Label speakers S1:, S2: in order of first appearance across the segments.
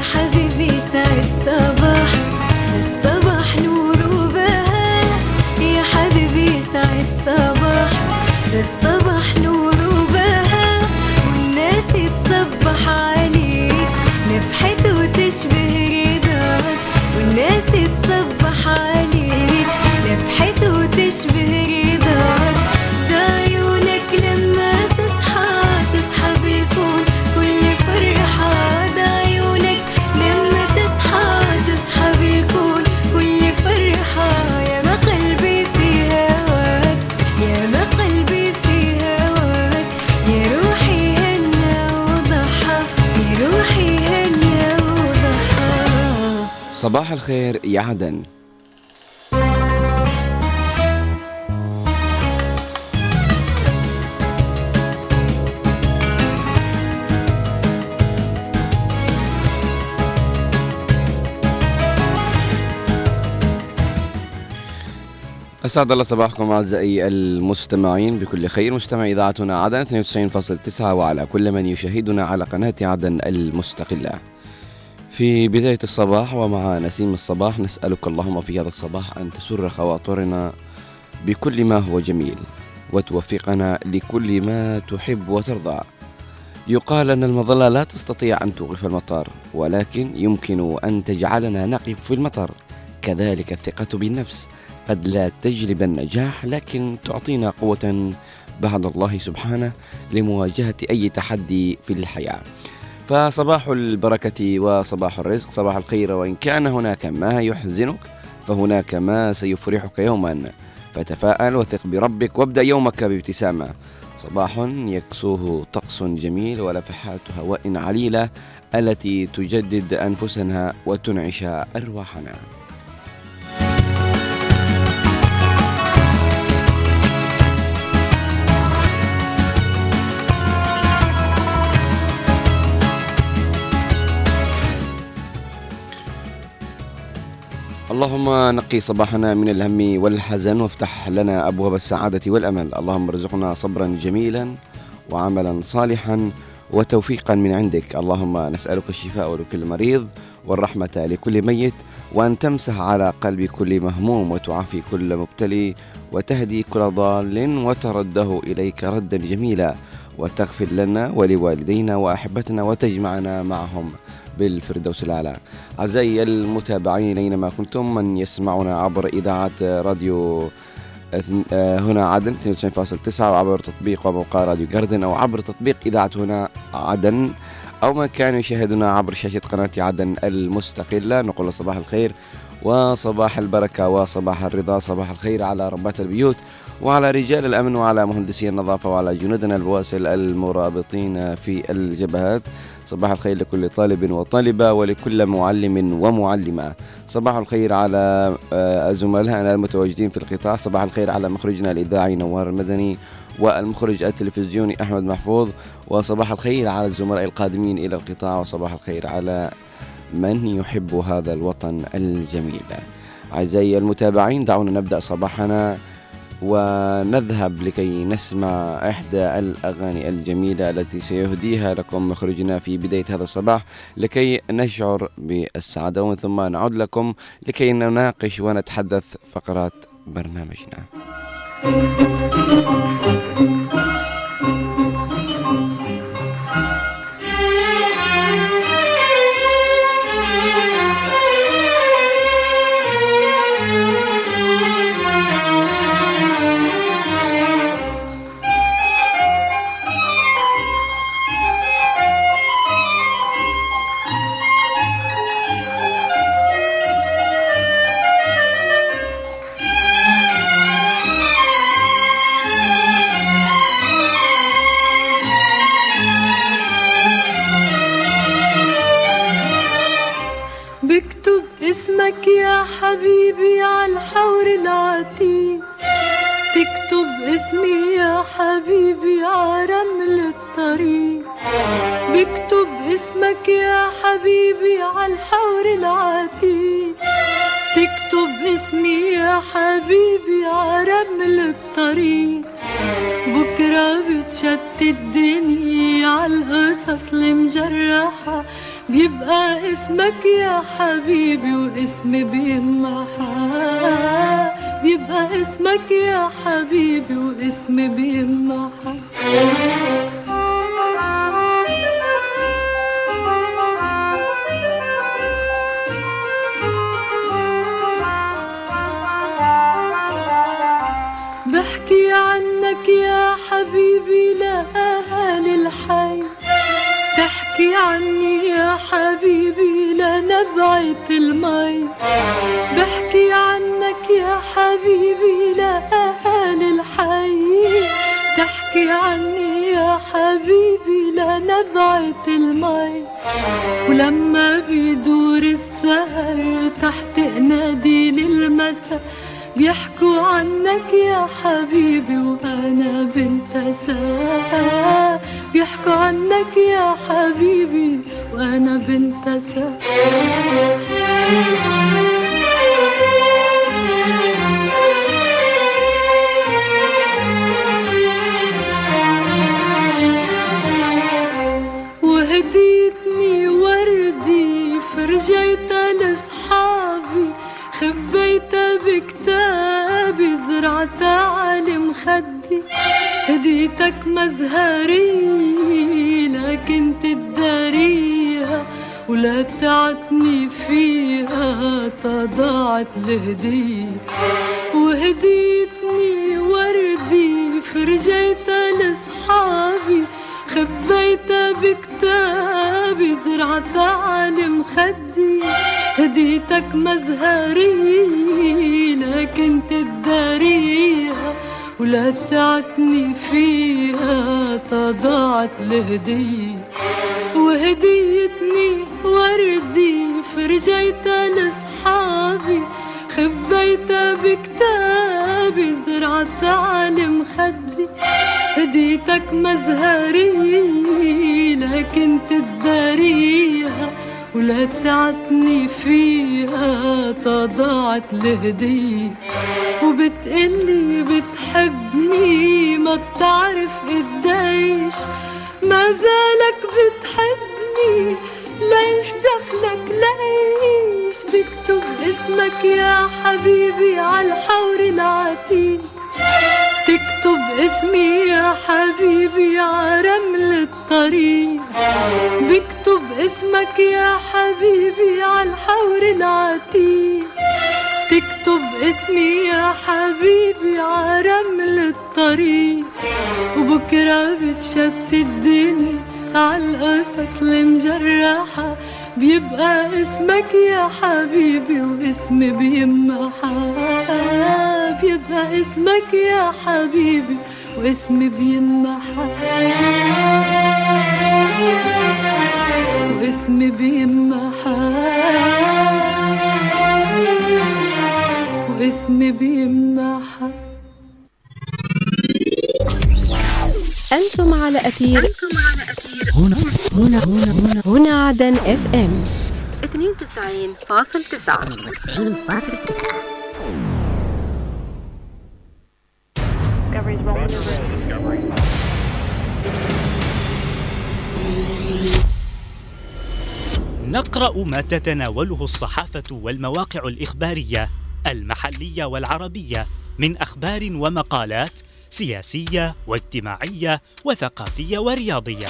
S1: حبيبي سعد صباح صباح
S2: الخير يا عدن. أسعد الله صباحكم أعزائي المستمعين. بكل خير مستمع إذاعتنا عدن 92.9 وعلى كل من يشاهدنا على قناة عدن المستقلة. في بداية الصباح ومع نسيم الصباح نسألك اللهم في هذا الصباح أن تسر خواطرنا بكل ما هو جميل وتوفقنا لكل ما تحب وترضى. يقال أن المظلة لا تستطيع أن توقف المطر ولكن يمكن أن تجعلنا نقف في المطر. كذلك الثقة بالنفس قد لا تجلب النجاح لكن تعطينا قوة بعد الله سبحانه لمواجهة أي تحدي في الحياة. فصباح البركة وصباح الرزق صباح الخير وإن كان هناك ما يحزنك فهناك ما سيفرحك يوما. فتفاءل وثق بربك وابدأ يومك بابتسامة. صباح يكسوه طقس جميل ولفحات هواء عليلة التي تجدد أنفسنا وتنعش أرواحنا. اللهم نقي صباحنا من الهم والحزن وافتح لنا أبواب السعادة والأمل، اللهم ارزقنا صبرا جميلا وعملا صالحا وتوفيقا من عندك، اللهم نسألك الشفاء لكل مريض والرحمة لكل ميت وأن تمسح على قلب كل مهموم وتعافي كل مبتلي وتهدي كل ضال وترده إليك ردا جميلا وتغفر لنا ولوالدينا وأحبتنا وتجمعنا معهم. بالفردوس الأعلى. أعزائي المتابعين أينما كنتم من يسمعنا عبر إذاعة راديو آه، هنا عدن 92.9 وعبر تطبيق وموقع راديو جاردن أو عبر تطبيق إذاعة هنا عدن أو من كان يشاهدنا عبر شاشة قناة عدن المستقلة. نقول صباح الخير وصباح البركة وصباح الرضا صباح الخير على ربات البيوت وعلى رجال الأمن وعلى مهندسي النظافة وعلى جنودنا البواسل المرابطين في الجبهات. صباح الخير لكل طالب وطالبة ولكل معلم ومعلمة. صباح الخير على آه، زملائنا المتواجدين في القطاع. صباح الخير على مخرجنا الإذاعي نوار المدني والمخرج التلفزيوني أحمد محفوظ. وصباح الخير على الزملاء القادمين إلى القطاع. وصباح الخير على من يحب هذا الوطن الجميل. أعزائي المتابعين دعونا نبدأ صباحنا ونذهب لكي نسمع إحدى الأغاني الجميلة التي سيهديها لكم مخرجنا في بداية هذا الصباح لكي نشعر بالسعادة ومن ثم نعود لكم لكي نناقش ونتحدث فقرات برنامجنا.
S3: اسمك يا حبيبي على الحور العتيق. تكتب اسمي يا حبيبي على رمل الطريق. بكتب اسمك يا حبيبي على الحور العتيق. تكتب اسمي يا حبيبي على رمل الطريق. بكرة بتشتت الدنيا على القصص المجرحة بيبقى اسمك يا حبيبي واسمي بيمحى بيبقى اسمك يا حبيبي واسمي بيمحى بحكي عنك يا حبيبي الحي تحكي عني يا حبيبي لنبعة المي. بحكي عنك يا حبيبي لأهالي الحي. تحكي عني يا حبيبي لنبعة المي. ولما بيدور السهر تحت نادي المساء بيحكوا عنك يا حبيبي وأنا بنت ساعة بيحكوا عنك يا حبيبي وأنا بنت خبيتها بكتابي زرعتها على مخدي هديتك مزهري لكن تداريها ولا تعتني فيها تضاعت الهدية وهديتني وردي فرجيتها لصحابي خبيتها بكتابي زرعتها على مخدي هديتك مزهري لكن تداريها ولا تعتني فيها تضاعت الهدية وهديتني وردي فرجيتها لصحابي خبيتها بكتابي زرعتها على مخدي هديتك مزهري لكن تداريها ولا تعتني فيها تضاعت الهدية وبتقلي بتحبني ما بتعرف قديش. ما زالك بتحبني ليش دخلك ليش بكتب اسمك يا حبيبي عالحور العتيق. تكتب اسمي يا حبيبي عرمل الطريق. بكتب اسمك يا حبيبي عالحور العتيق. تكتب اسمي يا حبيبي عرمل الطريق. وبكرة بتشتت الدنيا عالقصص المجرحة بيبقى اسمك يا حبيبي واسمي بيمحى. بيبقى اسمك يا حبيبي واسمي بيمحى واسمي بيمحى واسمي بيمحى
S4: أنتم على أثير. هنا هنا هنا هنا. هنا عدن اف ام 92.9
S5: نقرأ ما تتناوله الصحافة والمواقع الإخبارية المحلية والعربية من أخبار ومقالات سياسية واجتماعية وثقافية ورياضية.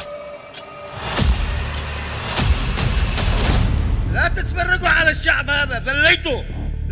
S6: لا تتفرقوا على الشعب هذا ذليتوا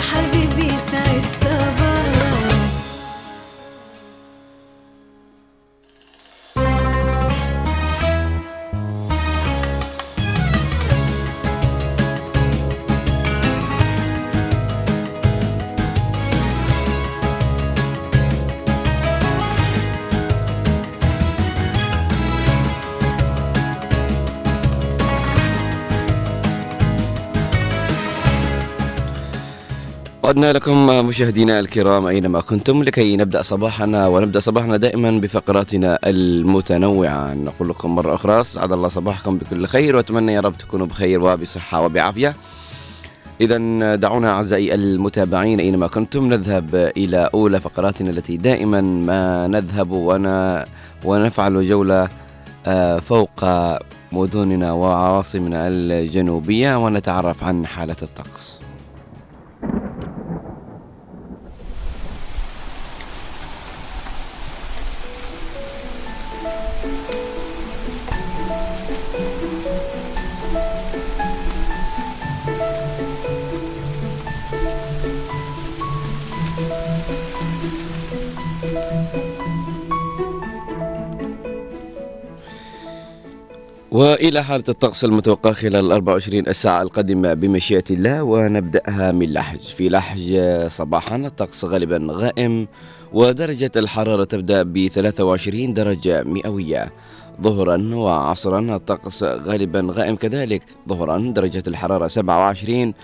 S1: حبيبي سعد
S2: عدنا لكم مشاهدينا الكرام أينما كنتم لكي نبدأ صباحنا ونبدأ صباحنا دائما بفقراتنا المتنوعة. نقول لكم مرة أخرى سعد الله صباحكم بكل خير وأتمنى يا رب تكونوا بخير وبصحة وبعافية. إذا دعونا أعزائي المتابعين أينما كنتم نذهب إلى أولى فقراتنا التي دائما ما نذهب ون ونفعل جولة آه، فوق مدننا وعواصمنا الجنوبية ونتعرف عن حالة الطقس. وإلى حالة الطقس المتوقع خلال ال 24 الساعة القادمة بمشيئة الله ونبدأها من لحج. في لحج صباحا الطقس غالبا غائم ودرجة الحرارة تبدأ ب 23 درجة مئوية. ظهرا وعصرا الطقس غالبا غائم كذلك. ظهرا درجة الحرارة 27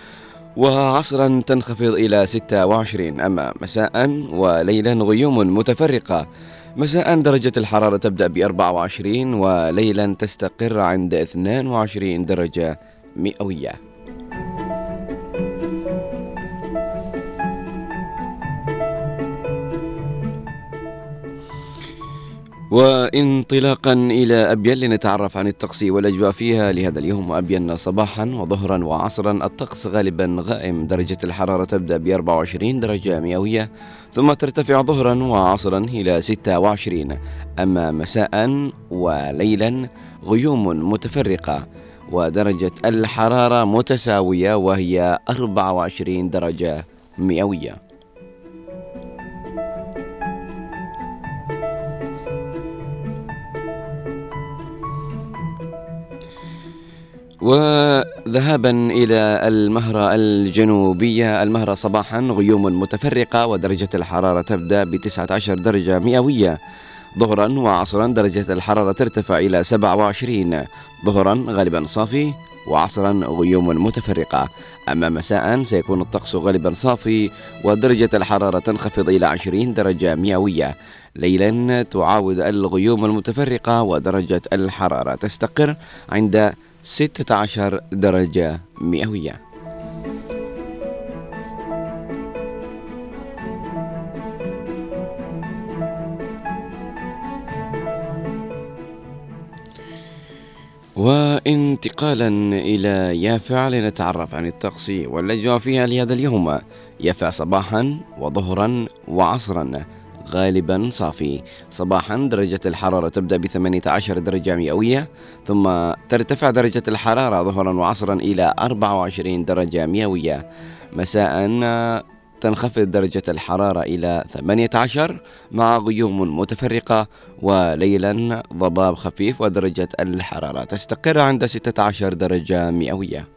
S2: وعصرا تنخفض إلى 26 أما مساء وليلا غيوم متفرقة. مساء درجة الحرارة تبدأ ب 24 وليلا تستقر عند 22 درجة مئوية. وانطلاقا إلى أبين لنتعرف عن الطقس والأجواء فيها لهذا اليوم أبين صباحا وظهرا وعصرا. الطقس غالبا غائم درجة الحرارة تبدأ ب 24 درجة مئوية ثم ترتفع ظهرا وعصرا إلى 26 أما مساء وليلا غيوم متفرقة ودرجة الحرارة متساوية وهي 24 درجة مئوية. وذهابا إلى المهرة الجنوبية. المهرة صباحا غيوم متفرقة ودرجة الحرارة تبدأ ب 19 درجة مئوية. ظهرا وعصرا درجة الحرارة ترتفع إلى 27 ظهرا غالبا صافي وعصرا غيوم متفرقة. أما مساء سيكون الطقس غالبا صافي ودرجة الحرارة تنخفض إلى 20 درجة مئوية. ليلا تعاود الغيوم المتفرقة ودرجة الحرارة تستقر عند 16 درجة مئوية. وانتقالا إلى يافع لنتعرف عن الطقس والأجواء فيها لهذا اليوم. يافع صباحا وظهرا وعصرا. غالبا صافي. صباحا درجة الحرارة تبدأ ب 18 درجة مئوية ثم ترتفع درجة الحرارة ظهرا وعصرا إلى 24 درجة مئوية. مساء تنخفض درجة الحرارة إلى 18 مع غيوم متفرقة وليلا ضباب خفيف ودرجة الحرارة تستقر عند 16 درجة مئوية.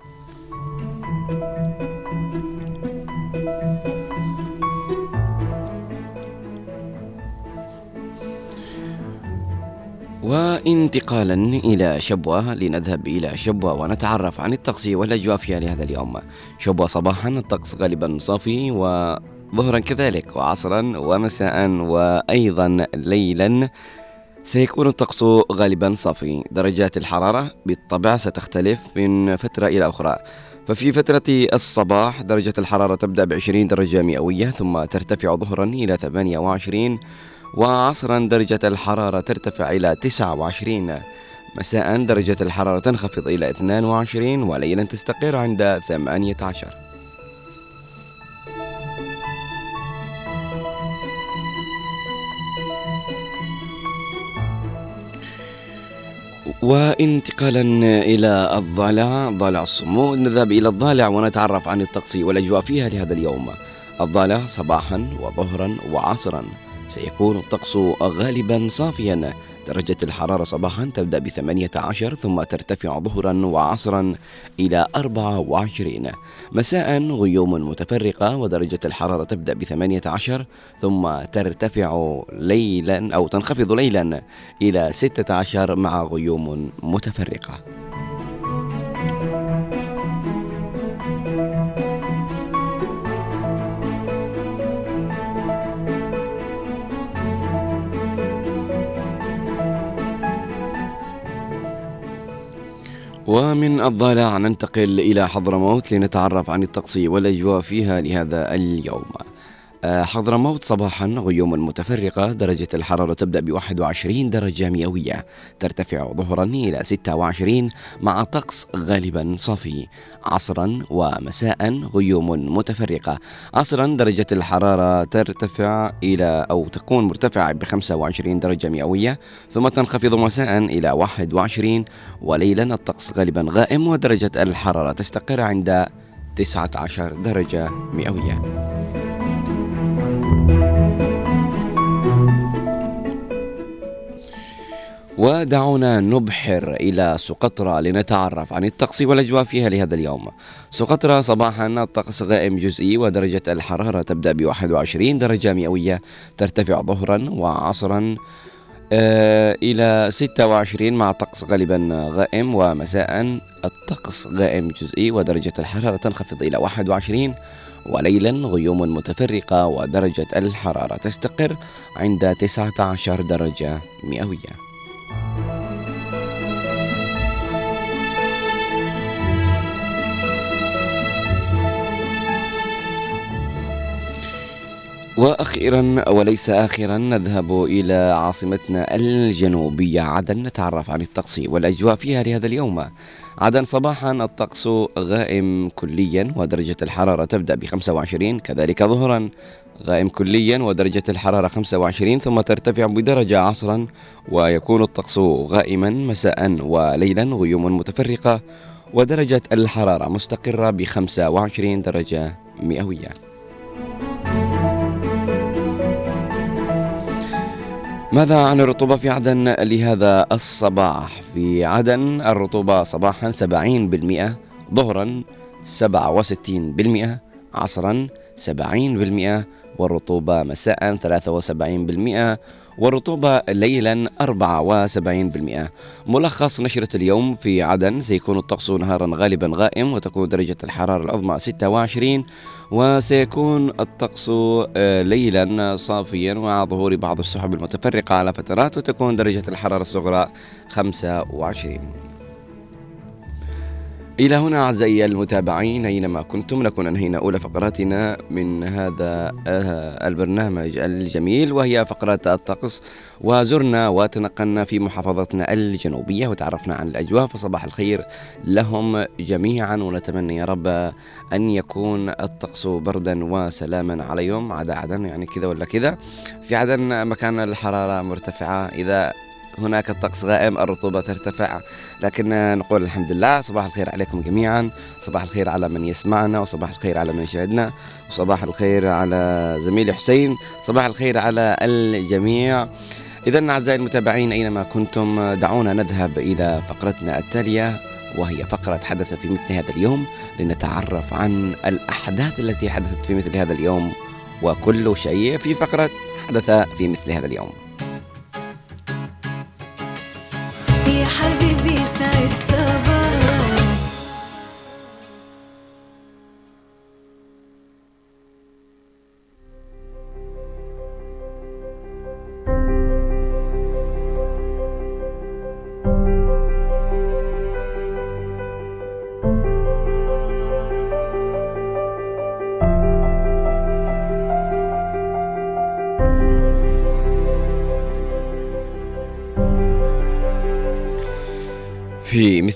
S2: وانتقالا إلى شبوة لنذهب إلى شبوة ونتعرف عن الطقس والأجواء فيها لهذا اليوم. شبوة صباحا الطقس غالبا صافي وظهرا كذلك وعصرا ومساء وأيضا ليلا. سيكون الطقس غالبا صافي. درجات الحرارة بالطبع ستختلف من فترة إلى أخرى. ففي فترة الصباح درجة الحرارة تبدأ ب 20 درجة مئوية ثم ترتفع ظهرا إلى 28 وعصرا درجة الحرارة ترتفع إلى 29 مساء درجة الحرارة تنخفض إلى 22 وليلا تستقر عند 18 وانتقالا إلى الضالع ضالع الصمود نذهب إلى الضالع ونتعرف عن الطقس والأجواء فيها لهذا اليوم. الضالع صباحا وظهرا وعصرا. سيكون الطقس غالبا صافيا. درجة الحرارة صباحا تبدأ ب 18 ثم ترتفع ظهرا وعصرا إلى 24 مساء غيوم متفرقة ودرجة الحرارة تبدأ ب 18 ثم ترتفع ليلا أو تنخفض ليلا إلى 16 مع غيوم متفرقة. ومن الضالع ننتقل إلى حضرموت لنتعرف عن الطقس والأجواء فيها لهذا اليوم. حضرموت صباحا غيوم متفرقة. درجة الحرارة تبدأ ب 21 درجة مئوية. ترتفع ظهرا إلى 26 مع طقس غالبا صافي. عصرا ومساء غيوم متفرقة. عصرا درجة الحرارة ترتفع إلى أو تكون مرتفعة ب 25 درجة مئوية ثم تنخفض مساء إلى 21 وليلا الطقس غالبا غائم ودرجة الحرارة تستقر عند 19 درجة مئوية. ودعونا نبحر إلى سقطرى لنتعرف عن الطقس والأجواء فيها لهذا اليوم. سقطرى صباحا الطقس غائم جزئي ودرجة الحرارة تبدأ ب 21 درجة مئوية ترتفع ظهرا وعصرا آه إلى 26 مع طقس غالبا غائم ومساء. الطقس غائم جزئي ودرجة الحرارة تنخفض إلى 21 وليلا غيوم متفرقة ودرجة الحرارة تستقر عند 19 درجة مئوية. وأخيرا وليس اخرا نذهب إلى عاصمتنا الجنوبية. عدن نتعرف عن الطقس والأجواء فيها لهذا اليوم. عدن صباحا الطقس غائم كليا ودرجة الحرارة تبدأ ب 25 كذلك ظهرا غائم كليا ودرجة الحرارة 25 ثم ترتفع بدرجة عصرا ويكون الطقس غائما مساء وليلا غيوم متفرقة ودرجة الحرارة مستقرة ب 25 درجة مئوية. ماذا عن الرطوبة في عدن لهذا الصباح؟ في عدن الرطوبة صباحا 70% ظهرا 67% عصرا 70% والرطوبة مساء 73% والرطوبة ليلا 74% ملخص نشرة اليوم في عدن سيكون الطقس نهارا غالبا غائم وتكون درجة الحرارة العظمى 26 وسيكون الطقس آه، ليلا صافيا مع ظهور بعض السحب المتفرقة على فترات وتكون درجة الحرارة الصغرى 25 إلى هنا أعزائي المتابعين أينما كنتم نكون أنهينا أولى فقراتنا من هذا البرنامج الجميل وهي فقرة الطقس. وزرنا وتنقلنا في محافظتنا الجنوبية وتعرفنا عن الأجواء فصباح الخير لهم جميعا ونتمنى يا رب أن يكون الطقس بردا وسلاما عليهم. عدا عدن يعني كذا ولا كذا. في عدن مكان الحرارة مرتفعة إذا هناك الطقس غائم الرطوبة ترتفع. لكن نقول الحمد لله صباح الخير عليكم جميعا. صباح الخير على من يسمعنا وصباح الخير على من يشاهدنا وصباح الخير على زميلي حسين. صباح الخير على الجميع. إذا أعزائي المتابعين أينما كنتم دعونا نذهب إلى فقرتنا التالية وهي فقرة حدث في مثل هذا اليوم لنتعرف عن الأحداث التي حدثت في مثل هذا اليوم وكل شيء في فقرة حدث في مثل هذا اليوم.
S1: حبيبي سعد صباح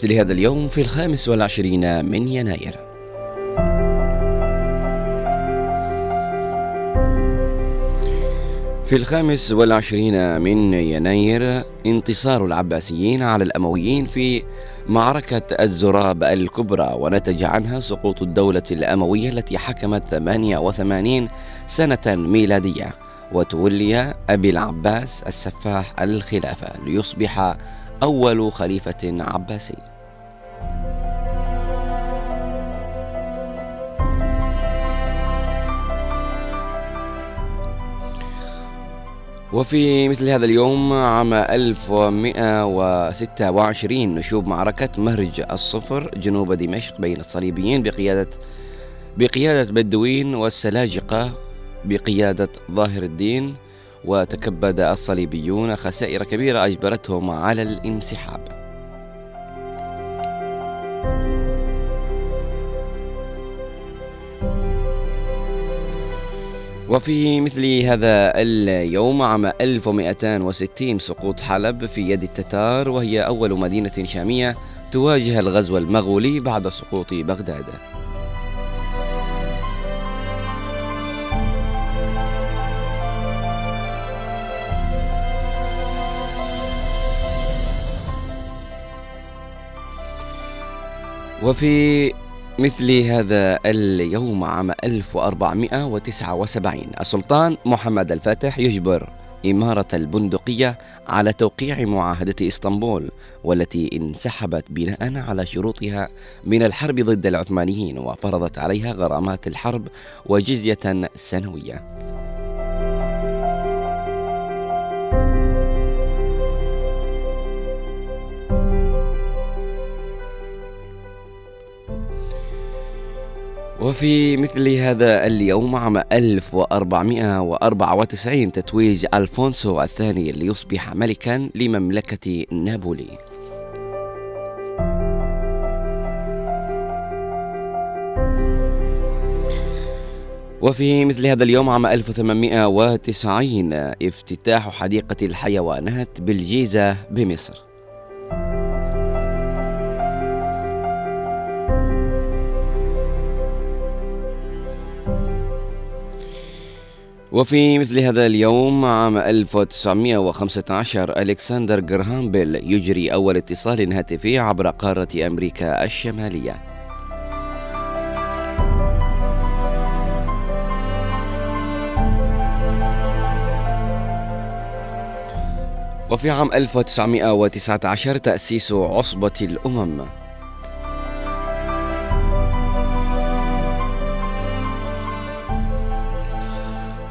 S2: في مثل هذا اليوم في الخامس والعشرين من يناير. في الخامس والعشرين من يناير انتصار العباسيين على الأمويين في معركة الزراب الكبرى ونتج عنها سقوط الدولة الأموية التي حكمت 88 سنة ميلادية وتولي أبي العباس السفاح الخلافة ليصبح أول خليفة عباسي. وفي مثل هذا اليوم عام 1126 نشوب معركة مهرج الصفر جنوب دمشق بين الصليبيين بقيادة بقيادة بدوين والسلاجقة بقيادة ظاهر الدين وتكبد الصليبيون خسائر كبيرة أجبرتهم على الانسحاب. وفي مثل هذا اليوم عام 1260 سقوط حلب في يد التتار وهي أول مدينة شامية تواجه الغزو المغولي بعد سقوط بغداد. وفي مثل هذا اليوم عام 1479 السلطان محمد الفاتح يجبر إمارة البندقية على توقيع معاهدة إسطنبول والتي انسحبت بناء على شروطها من الحرب ضد العثمانيين وفرضت عليها غرامات الحرب وجزية سنوية. وفي مثل هذا اليوم عام 1494 تتويج ألفونسو الثاني ليصبح ملكا لمملكة نابولي. وفي مثل هذا اليوم عام 1890 افتتاح حديقة الحيوانات بالجيزة بمصر. وفي مثل هذا اليوم عام 1915 ألكسندر جراهام بيل يجري أول اتصال هاتفي عبر قارة أمريكا الشمالية. وفي عام 1919 تأسيس عصبة الأمم.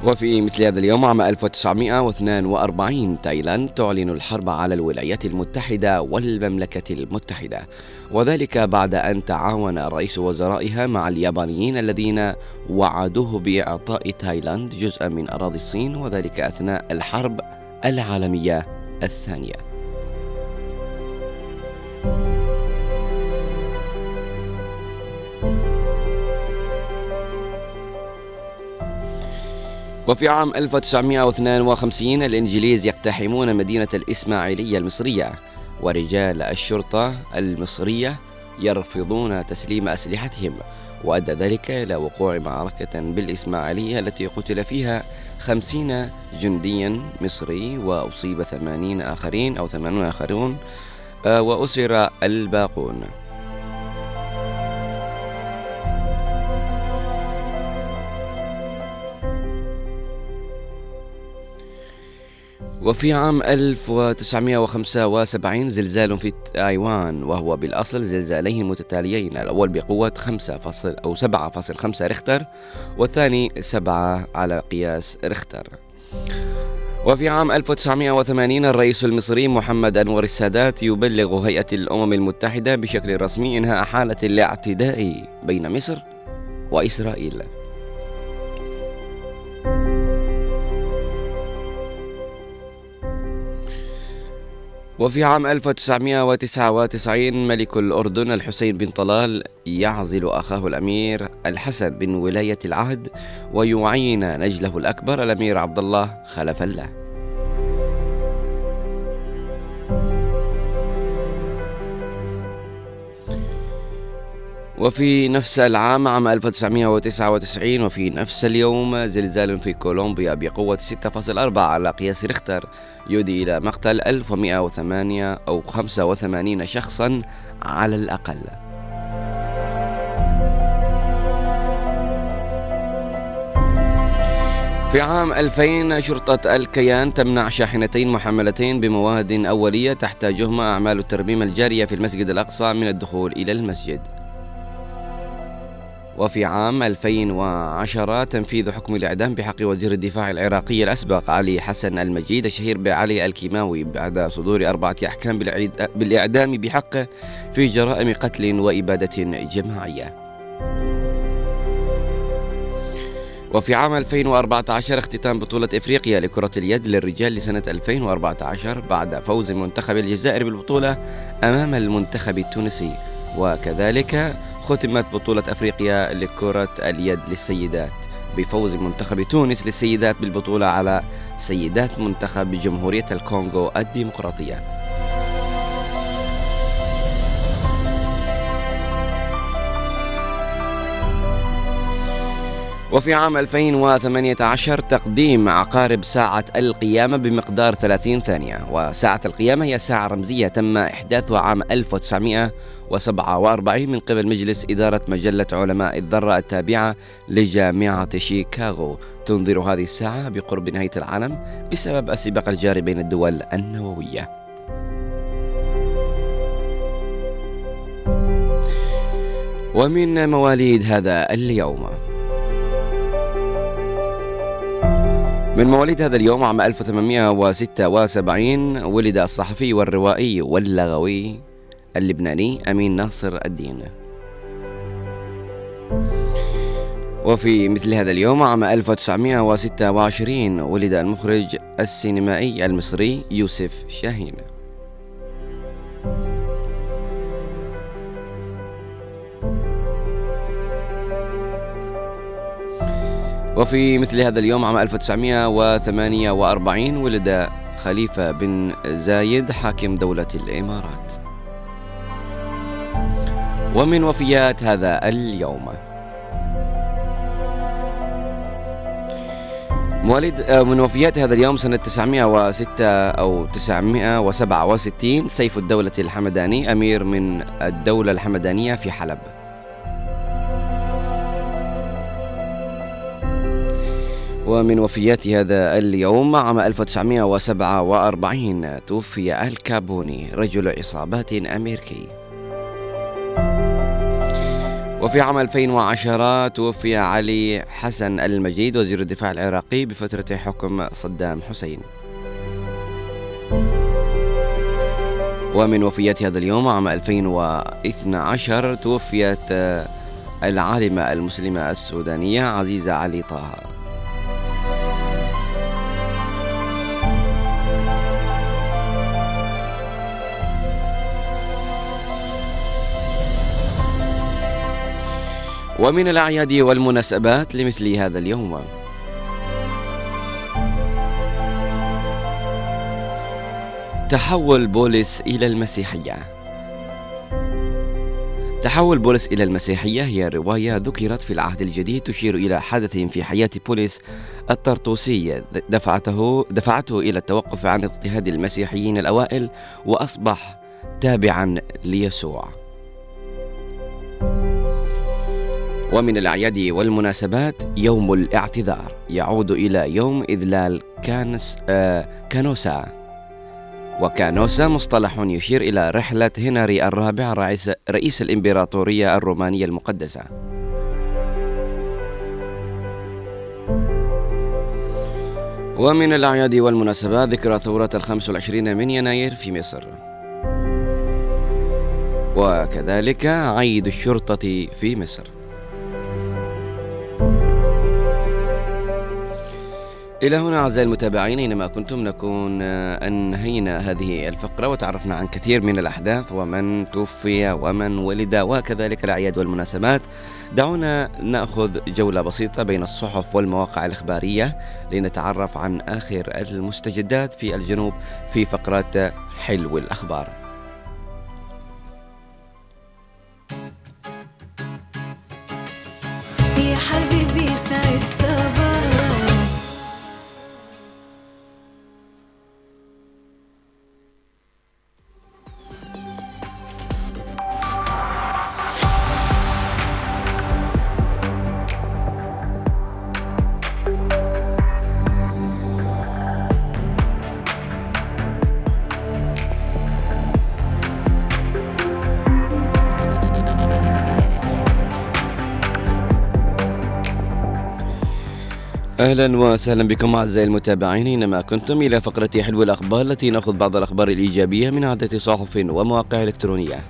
S2: وفي مثل هذا اليوم عام 1942 تايلاند تعلن الحرب على الولايات المتحدة والمملكة المتحدة. وذلك بعد أن تعاون رئيس وزرائها مع اليابانيين الذين وعدوه بإعطاء تايلاند جزءا من أراضي الصين وذلك أثناء الحرب العالمية الثانية. وفي عام 1952 الإنجليز يقتحمون مدينة الإسماعيلية المصرية ورجال الشرطة المصرية يرفضون تسليم أسلحتهم وأدى ذلك إلى وقوع معركة بالإسماعيلية التي قتل فيها خمسين جنديا مصري وأصيب ثمانين آخرين أو ثمانون آخرون آه، وأسر الباقون. وفي عام 1975 زلزال في تايوان وهو بالأصل زلزالين متتاليين الأول بقوة 5 فاصل أو 7.5 ريختر والثاني 7 على قياس ريختر. وفي عام 1980 الرئيس المصري محمد أنور السادات يبلغ هيئة الأمم المتحدة بشكل رسمي إنهاء حالة الاعتداء بين مصر وإسرائيل. وفي عام 1999 ملك الأردن الحسين بن طلال يعزل أخاه الأمير الحسن بن ولاية العهد ويعين نجله الأكبر الأمير عبد الله خلفا له وفي نفس العام عام 1999 وفي نفس اليوم زلزال في كولومبيا بقوة 6.4 على قياس ريختر يؤدي إلى مقتل 1108 أو 85 شخصا على الأقل. في عام 2000 شرطة الكيان تمنع شاحنتين محملتين بمواد أولية تحتاجهما أعمال الترميم الجارية في المسجد الأقصى من الدخول إلى المسجد. وفي عام 2010 تنفيذ حكم الإعدام بحق وزير الدفاع العراقي الأسبق علي حسن المجيد الشهير بعلي الكيماوي بعد صدور أربعة أحكام بالإعدام بحقه في جرائم قتل وإبادة جماعية. وفي عام 2014 اختتام بطولة إفريقيا لكرة اليد للرجال لسنة 2014 بعد فوز منتخب الجزائر بالبطولة أمام المنتخب التونسي. وكذلك ختمت بطولة أفريقيا لكرة اليد للسيدات بفوز منتخب تونس للسيدات بالبطولة على سيدات منتخب جمهورية الكونغو الديمقراطية. وفي عام 2018 تقديم عقارب ساعة القيامة بمقدار 30 ثانية وساعة القيامة هي ساعة رمزية تم إحداثها عام 1947 من قبل مجلس إدارة مجلة علماء الذرة التابعة لجامعة شيكاغو. تنظر هذه الساعة بقرب نهاية العالم بسبب السباق الجاري بين الدول النووية. ومن مواليد هذا اليوم من مواليد هذا اليوم عام 1876 ولد الصحفي والروائي واللغوي اللبناني أمين ناصر الدين. وفي مثل هذا اليوم عام 1926 ولد المخرج السينمائي المصري يوسف شاهين. وفي مثل هذا اليوم عام 1948 ولد خليفة بن زايد حاكم دولة الإمارات. ومن وفيات هذا اليوم. مواليد آه، من وفيات هذا اليوم سنة 906 أو 967 سيف الدولة الحمداني أمير من الدولة الحمدانية في حلب. ومن وفيات هذا اليوم عام 1947 توفي الكابوني رجل عصابات أمريكي. وفي عام 2010 توفي علي حسن المجيد وزير الدفاع العراقي بفترة حكم صدام حسين. ومن وفيات هذا اليوم عام 2012 توفيت العالمة المسلمة السودانية عزيزة علي طه. ومن الأعياد والمناسبات لمثل هذا اليوم. تحول بولس إلى المسيحية. تحول بولس إلى المسيحية هي رواية ذكرت في العهد الجديد تشير إلى حدث في حياة بولس الطرطوسي دفعته دفعته إلى التوقف عن اضطهاد المسيحيين الأوائل وأصبح تابعا ليسوع. ومن الأعياد والمناسبات يوم الاعتذار. يعود إلى يوم إذلال كانس آه كانوسا. وكانوسا مصطلح يشير إلى رحلة هنري الرابع رئيس, رئيس الإمبراطورية الرومانية المقدسة. ومن الأعياد والمناسبات ذكرى ثورة الخمس والعشرين من يناير في مصر. وكذلك عيد الشرطة في مصر. إلى هنا أعزائي المتابعين أينما كنتم نكون آه، أنهينا هذه الفقرة وتعرفنا عن كثير من الأحداث ومن توفي ومن ولد وكذلك الأعياد والمناسبات. دعونا نأخذ جولة بسيطة بين الصحف والمواقع الإخبارية لنتعرف عن آخر المستجدات في الجنوب في فقرة حلو الأخبار. أهلا وسهلا بكم أعزائي المتابعين اينما كنتم إلى فقرة حلو الأخبار التي نأخذ بعض الأخبار الإيجابية من عدة صحف ومواقع إلكترونية.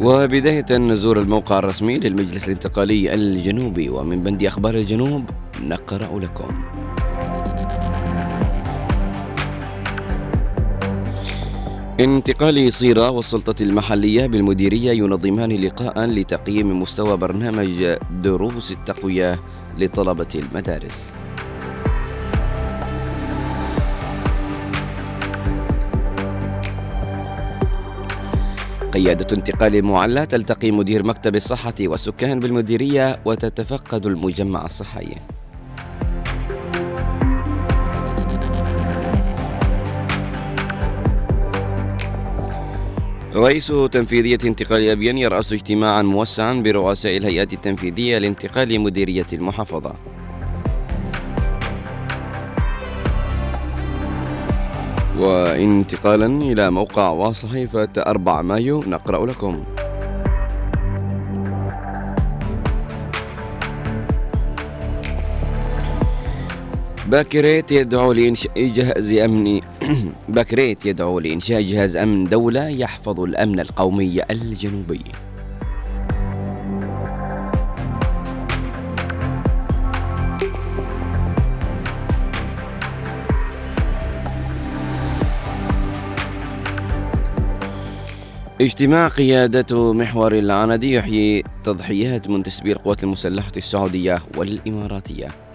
S2: وبداية نزور الموقع الرسمي للمجلس الانتقالي الجنوبي ومن بند أخبار الجنوب نقرأ لكم انتقال صيرة والسلطة المحلية بالمديرية ينظمان لقاء لتقييم مستوى برنامج دروس التقوية لطلبة المدارس. قيادة انتقال المعلى تلتقي مدير مكتب الصحة والسكان بالمديرية وتتفقد المجمع الصحي. رئيس تنفيذية انتقال أبين يرأس اجتماعا موسعا برؤساء الهيئات التنفيذية لانتقال مديرية المحافظة. وانتقالا إلى موقع وصحيفة 4 مايو نقرأ لكم. باكريت يدعو لإنشاء جهاز أمني باكريت يدعو لإنشاء جهاز أمن دولة يحفظ الأمن القومي الجنوبي. اجتماع قيادة محور العندي يحيي تضحيات منتسبي القوات المسلحة السعودية والإماراتية.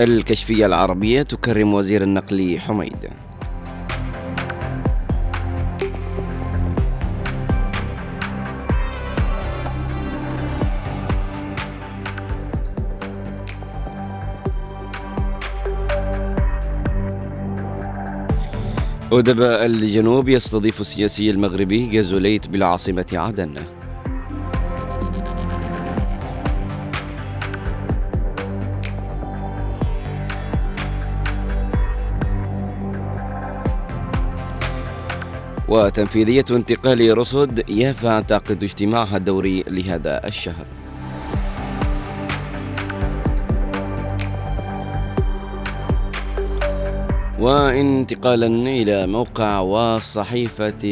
S2: الكشفية العربية تكرم وزير النقل حميد. أدباء الجنوب يستضيف السياسي المغربي جازوليت بالعاصمة عدن. وتنفيذية انتقال رصد يافا تعقد اجتماعها الدوري لهذا الشهر. وانتقالا إلى موقع وصحيفة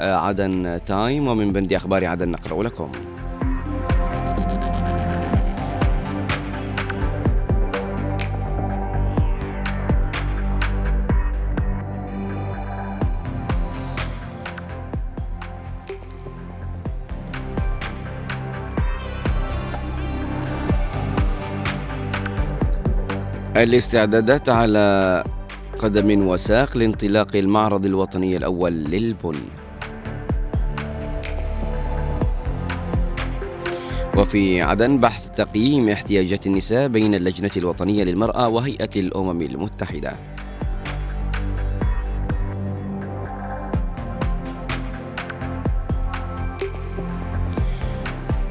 S2: عدن تايم ومن بند أخبار عدن نقرأ لكم. الاستعدادات على قدم وساق لانطلاق المعرض الوطني الأول للبن. وفي عدن بحث تقييم احتياجات النساء بين اللجنة الوطنية للمرأة وهيئة الأمم المتحدة.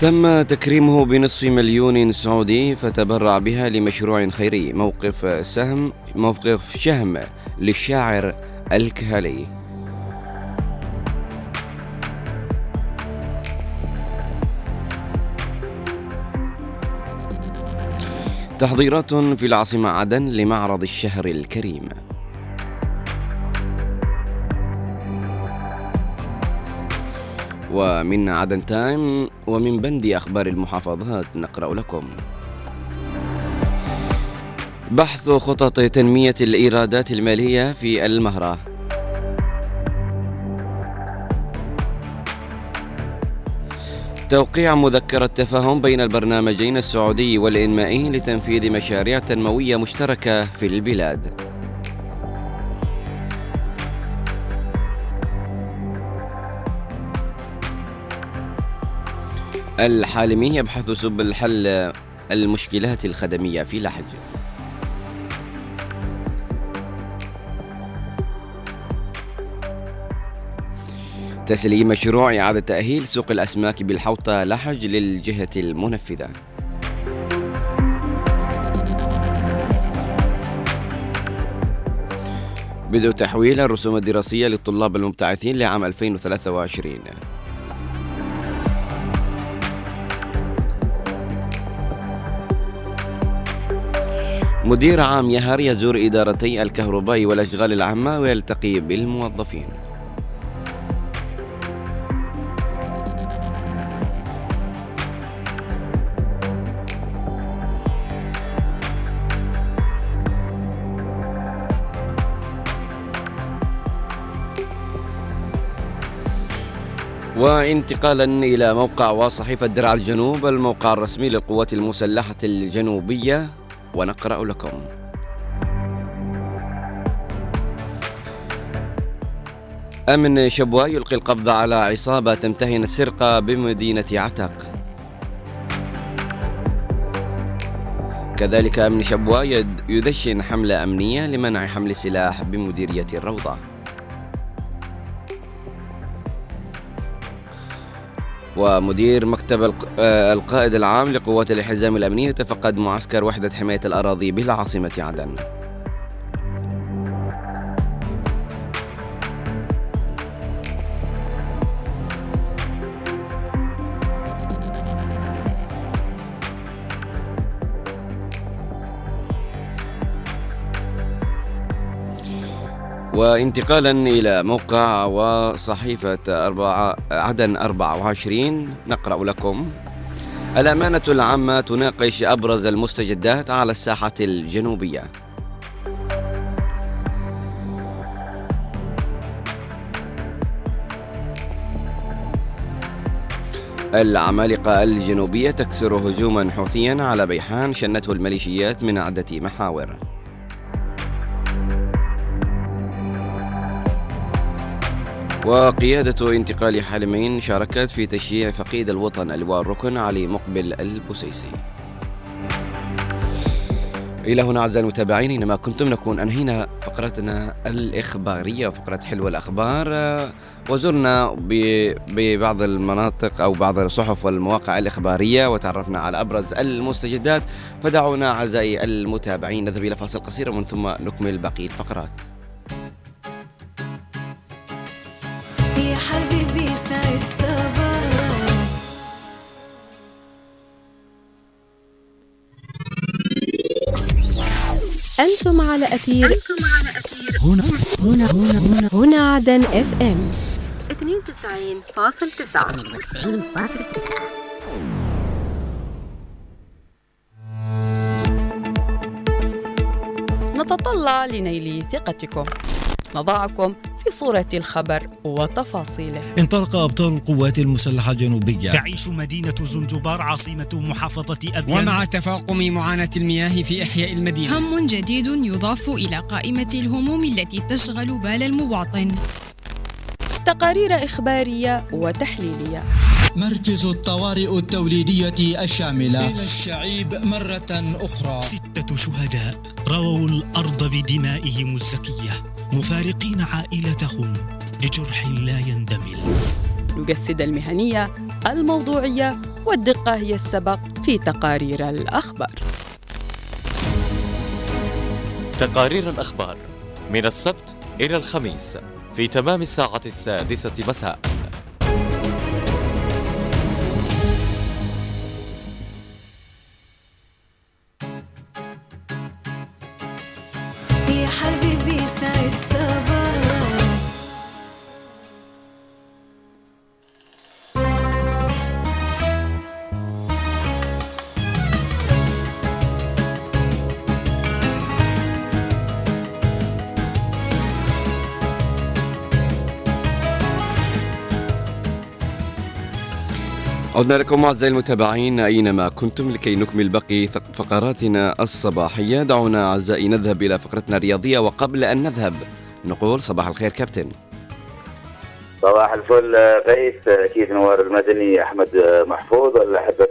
S2: تم تكريمه بنصف مليون سعودي فتبرع بها لمشروع خيري موقف سهم موقف شهم للشاعر الكهالي. تحضيرات في العاصمة عدن لمعرض الشهر الكريم. ومن عدن تايم ومن بند أخبار المحافظات نقرأ لكم بحث خطط تنمية الإيرادات المالية في المهرة توقيع مذكرة تفاهم بين البرنامجين السعودي والإنمائي لتنفيذ مشاريع تنموية مشتركة في البلاد. الحالمي يبحث سبل حل المشكلات الخدمية في لحج. تسليم مشروع إعادة تأهيل سوق الأسماك بالحوطة لحج للجهة المنفذة بدء تحويل الرسوم الدراسية للطلاب المبتعثين لعام 2023 مدير عام يهر يزور إدارتي الكهرباء والأشغال العامة ويلتقي بالموظفين. وانتقالا إلى موقع وصحيفة درع الجنوب الموقع الرسمي للقوات المسلحة الجنوبية. ونقرأ لكم. أمن شبوة يلقي القبض على عصابة تمتهن السرقة بمدينة عتاق. كذلك أمن شبوة يدشن حملة أمنية لمنع حمل السلاح بمديرية الروضة. ومدير مكتب آه، القائد العام لقوات الحزام الأمنية تفقد معسكر وحدة حماية الأراضي بالعاصمة عدن. وانتقالا إلى موقع وصحيفة أربعة عدن 24 نقرأ لكم. الأمانة العامة تناقش أبرز المستجدات على الساحة الجنوبية. العمالقة الجنوبية تكسر هجوما حوثيا على بيحان شنته الميليشيات من عدة محاور. وقيادة انتقال حالمين شاركت في تشييع فقيد الوطن اللواء الركن علي مقبل البسيسي إلى هنا أعزائي المتابعين إنما كنتم نكون أنهينا فقرتنا الإخبارية فقرة حلوة الأخبار. وزرنا ببعض المناطق أو بعض الصحف والمواقع الإخبارية وتعرفنا على أبرز المستجدات. فدعونا أعزائي المتابعين نذهب إلى فاصل قصير ومن ثم نكمل باقي الفقرات.
S4: أنتم على أثير أنتم على أثير هنا. هنا. هنا. هنا, هنا عدن إف إم. 92.9
S7: نتطلع لنيل ثقتكم. نضعكم في صورة الخبر وتفاصيله.
S8: انطلق أبطال القوات المسلحة الجنوبية
S5: تعيش مدينة زنجبار عاصمة محافظة أبيان.
S9: ومع تفاقم معاناة المياه في إحياء المدينة.
S10: هم جديد يضاف إلى قائمة الهموم التي تشغل بال المواطن.
S7: تقارير إخبارية وتحليلية.
S11: مركز الطوارئ التوليدية الشاملة.
S12: إلى الشعيب مرة أخرى.
S5: ستة شهداء رووا الأرض بدمائهم الزكية مفارقين عائلتهم لجرح لا يندمل.
S7: نجسد المهنية الموضوعية والدقة هي السبق في تقارير الأخبار.
S13: تقارير الأخبار من السبت إلى الخميس في تمام الساعة السادسة مساء.
S2: عدنا لكم أعزائي المتابعين أينما كنتم لكي نكمل باقي فقراتنا الصباحية دعونا أعزائي نذهب إلى فقرتنا الرياضية وقبل أن نذهب نقول صباح الخير كابتن.
S14: صباح الفل قيس أكيد نوار المدني أحمد محفوظ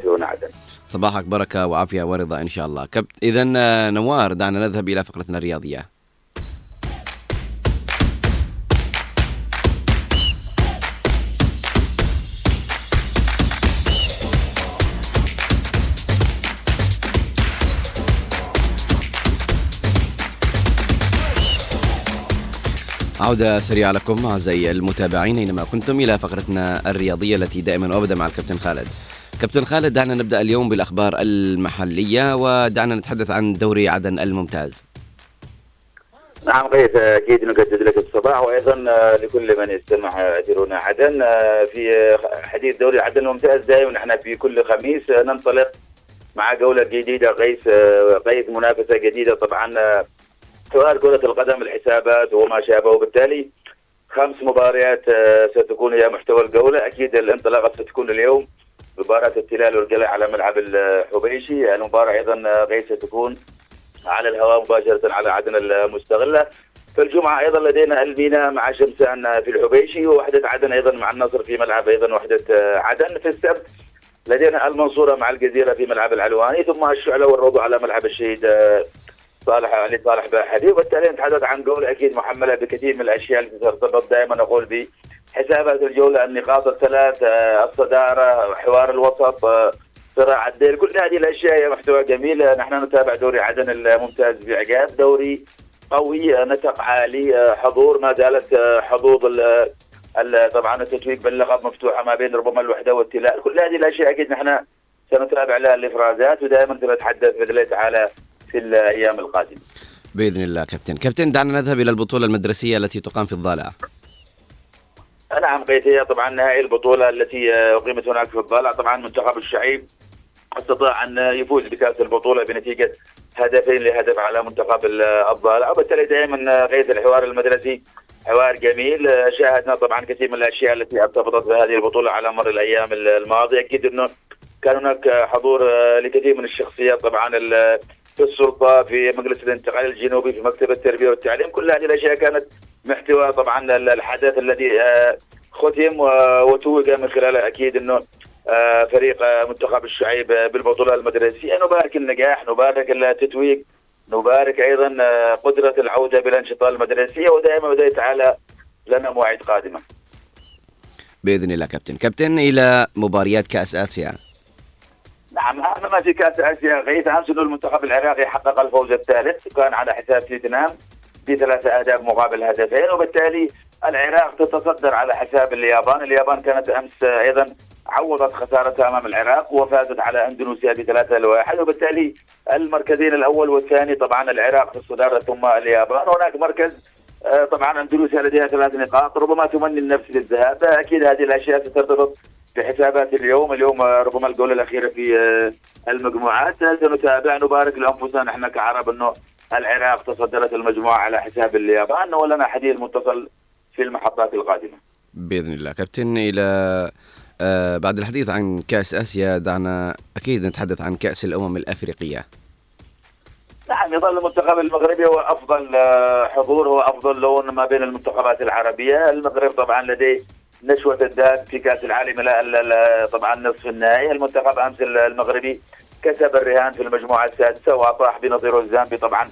S14: هنا عدن
S2: صباحك بركة وعافية ورضا إن شاء الله. كبت إذا نوار دعنا نذهب إلى فقرتنا الرياضية. عودة سريعة لكم أعزائي المتابعين أينما كنتم إلى فقرتنا الرياضية التي دائما وأبدا مع الكابتن خالد. كابتن خالد دعنا نبدأ اليوم بالأخبار المحلية ودعنا نتحدث عن دوري عدن الممتاز.
S14: نعم قيس أكيد نجدد لك الصباح وأيضا لكل من يستمع يديرون عدن في حديث دوري عدن الممتاز دائما نحن في كل خميس ننطلق مع جولة جديدة قيس قيس منافسة جديدة طبعا سؤال كرة القدم الحسابات وما شابه وبالتالي خمس مباريات ستكون هي محتوى الجولة. أكيد الانطلاقة ستكون اليوم مباراه التلال والقلع على ملعب الحبيشي. المباراة أيضا قيس ستكون على الهواء مباشرة على عدن المستغلة. في الجمعة أيضا لدينا المينا مع شمسان في الحبيشي ووحدة عدن أيضا مع النصر في ملعب أيضا وحدة عدن. في السبت لدينا المنصورة مع الجزيرة في ملعب العلواني ثم الشعلة والروضة على ملعب الشهيد صالح علي صالح باحدي وبالتالي نتحدث عن جوله أكيد محمله بكثير من الأشياء التي ترتبط دائما نقول بحسابات الجولة النقاط الثلاث الصدارة حوار الوسط صراع الدير. كل هذه الأشياء هي محتوى جميل. نحن نتابع دوري عدن الممتاز بعقاب دوري قوي نسق عالي حضور. ما زالت حظوظ طبعا التتويج باللقب مفتوحة ما بين ربما الوحدة والتلال. كل هذه الأشياء أكيد نحن سنتابع لها الإفرازات. ودائما سنتحدث باذن الله تعالى في الأيام القادمة.
S2: بإذن الله كابتن. كابتن دعنا نذهب إلى البطولة المدرسية التي تقام في الضالع.
S14: نعم هي طبعا نهائي البطولة التي أقيمت هناك في الضالع. طبعا منتخب الشعيب استطاع أن يفوز بكأس البطولة بنتيجة هدفين لهدف على منتخب الضالع. وبالتالي دائما قيس الحوار المدرسي حوار جميل. شاهدنا طبعا كثير من الأشياء التي ارتبطت بهذه البطولة على مر الأيام الماضية. أكيد أنه كان هناك حضور لكثير من الشخصيات. طبعا في السلطه في مجلس الانتقال الجنوبي في مكتب التربية والتعليم. كل هذه الأشياء كانت محتوى طبعا الحدث الذي آه، ختم وتوج من خلاله أكيد إنه آه، فريق آه، منتخب الشعيب بالبطولة المدرسيه نبارك النجاح نبارك التتويج نبارك أيضا قدرة العودة بالانشطه المدرسيه ودائما باذن تعالى لنا مواعيد قادمة.
S2: بإذن الله كابتن. كابتن إلى مباريات كأس آسيا.
S14: نعم اهم ما في كاس آسيا. غيث أمس انه المنتخب العراقي حقق الفوز الثالث كان على حساب فيتنام بثلاثة أهداف مقابل هدفين وبالتالي العراق تتصدر على حساب اليابان، اليابان كانت أمس أيضا عوضت خسارتها أمام العراق وفازت على أندونيسيا بثلاثة لواحد وبالتالي المركزين الأول والثاني طبعا العراق في الصدارة ثم اليابان. هناك مركز آه، طبعا أندونيسيا لديها ثلاث نقاط ربما تمني النفس للذهاب أكيد هذه الأشياء سترتبط بحسابات اليوم اليوم آه، ربما الجوله الاخيره في آه، المجموعات سنتابع نبارك لأنفسنا. نحن كعرب إنه العراق تصدرت المجموعة على حساب اليابان ولنا حديث متصل في المحطات القادمة.
S2: بإذن الله. كابتن إلى آه بعد الحديث عن كأس آسيا دعنا أكيد نتحدث عن كأس الأمم الأفريقية.
S14: نعم يظل المنتخب المغربي هو أفضل آه، حضور هو أفضل لون ما بين المنتخبات العربية، المغرب طبعا لديه نشوة الذات في كأس العالم لا لا لا طبعا نصف النهائي، المنتخب أمس المغربي كسب الرهان في المجموعة السادسة واطاح بنظيره الزامبي طبعا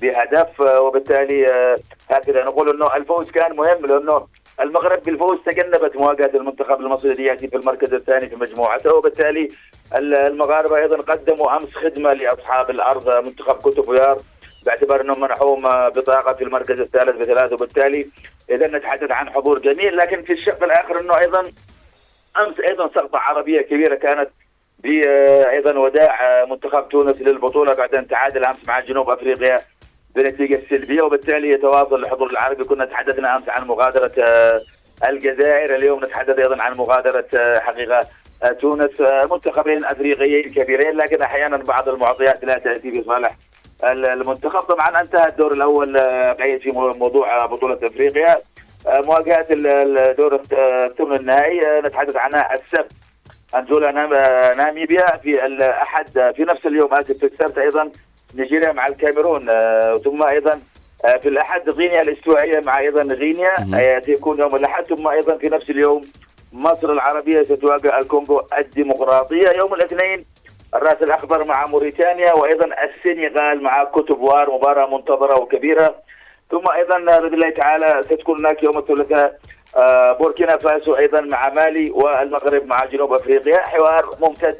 S14: بهدف. وبالتالي آه، هكذا نقول إنه الفوز كان مهم لأنه المغرب بالفوز تجنبت مواجهة المنتخب المصري يأتي في المركز الثاني في مجموعته. وبالتالي ال- المغاربة أيضا قدموا أمس خدمة لأصحاب الأرض منتخب كوتو بويار باعتبار انهم منحوهم بطاقة في المركز الثالث بثلاث وبالتالي إذا نتحدث عن حضور جميل لكن في الشق الآخر إنه أيضا أمس أيضا سقطة عربية كبيرة كانت ب أيضا وداع منتخب تونس للبطولة بعد أن تعادل أمس مع جنوب أفريقيا بنتيجة سلبية وبالتالي يتواصل الحضور العربي. كنا تحدثنا أمس عن مغادرة آه، الجزائر اليوم نتحدث أيضا عن مغادرة آه، حقيقة آه، تونس آه، منتخبين أفريقيين كبيرين لكن أحيانا بعض المعطيات لا تأتي في صالح ال- المنتخب طبعا انتهى الدور الأول آه، قيد في مو- موضوع آه، بطولة إفريقيا. آه، مواجهة ال- الدور الثمن النهائي نتحدث عنها السبت. أنزولا نام- ناميبيا في الاحد في نفس اليوم آسف في السبت أيضا نيجيريا مع الكاميرون ثم أيضا في الأحد غينيا الإستوائية مع أيضا غينيا سيكون يوم الأحد ثم أيضا في نفس اليوم مصر العربية ستواجه الكونغو الديمقراطية. يوم الاثنين الرأس الاخضر مع موريتانيا وأيضا السنغال مع كوتوفوار مباراة منتظرة وكبيرة. ثم أيضا باذن الله تعالى ستكون هناك يوم الثلاثاء آه، بوركينا فاسو أيضا مع مالي والمغرب مع جنوب أفريقيا. حوار ممتد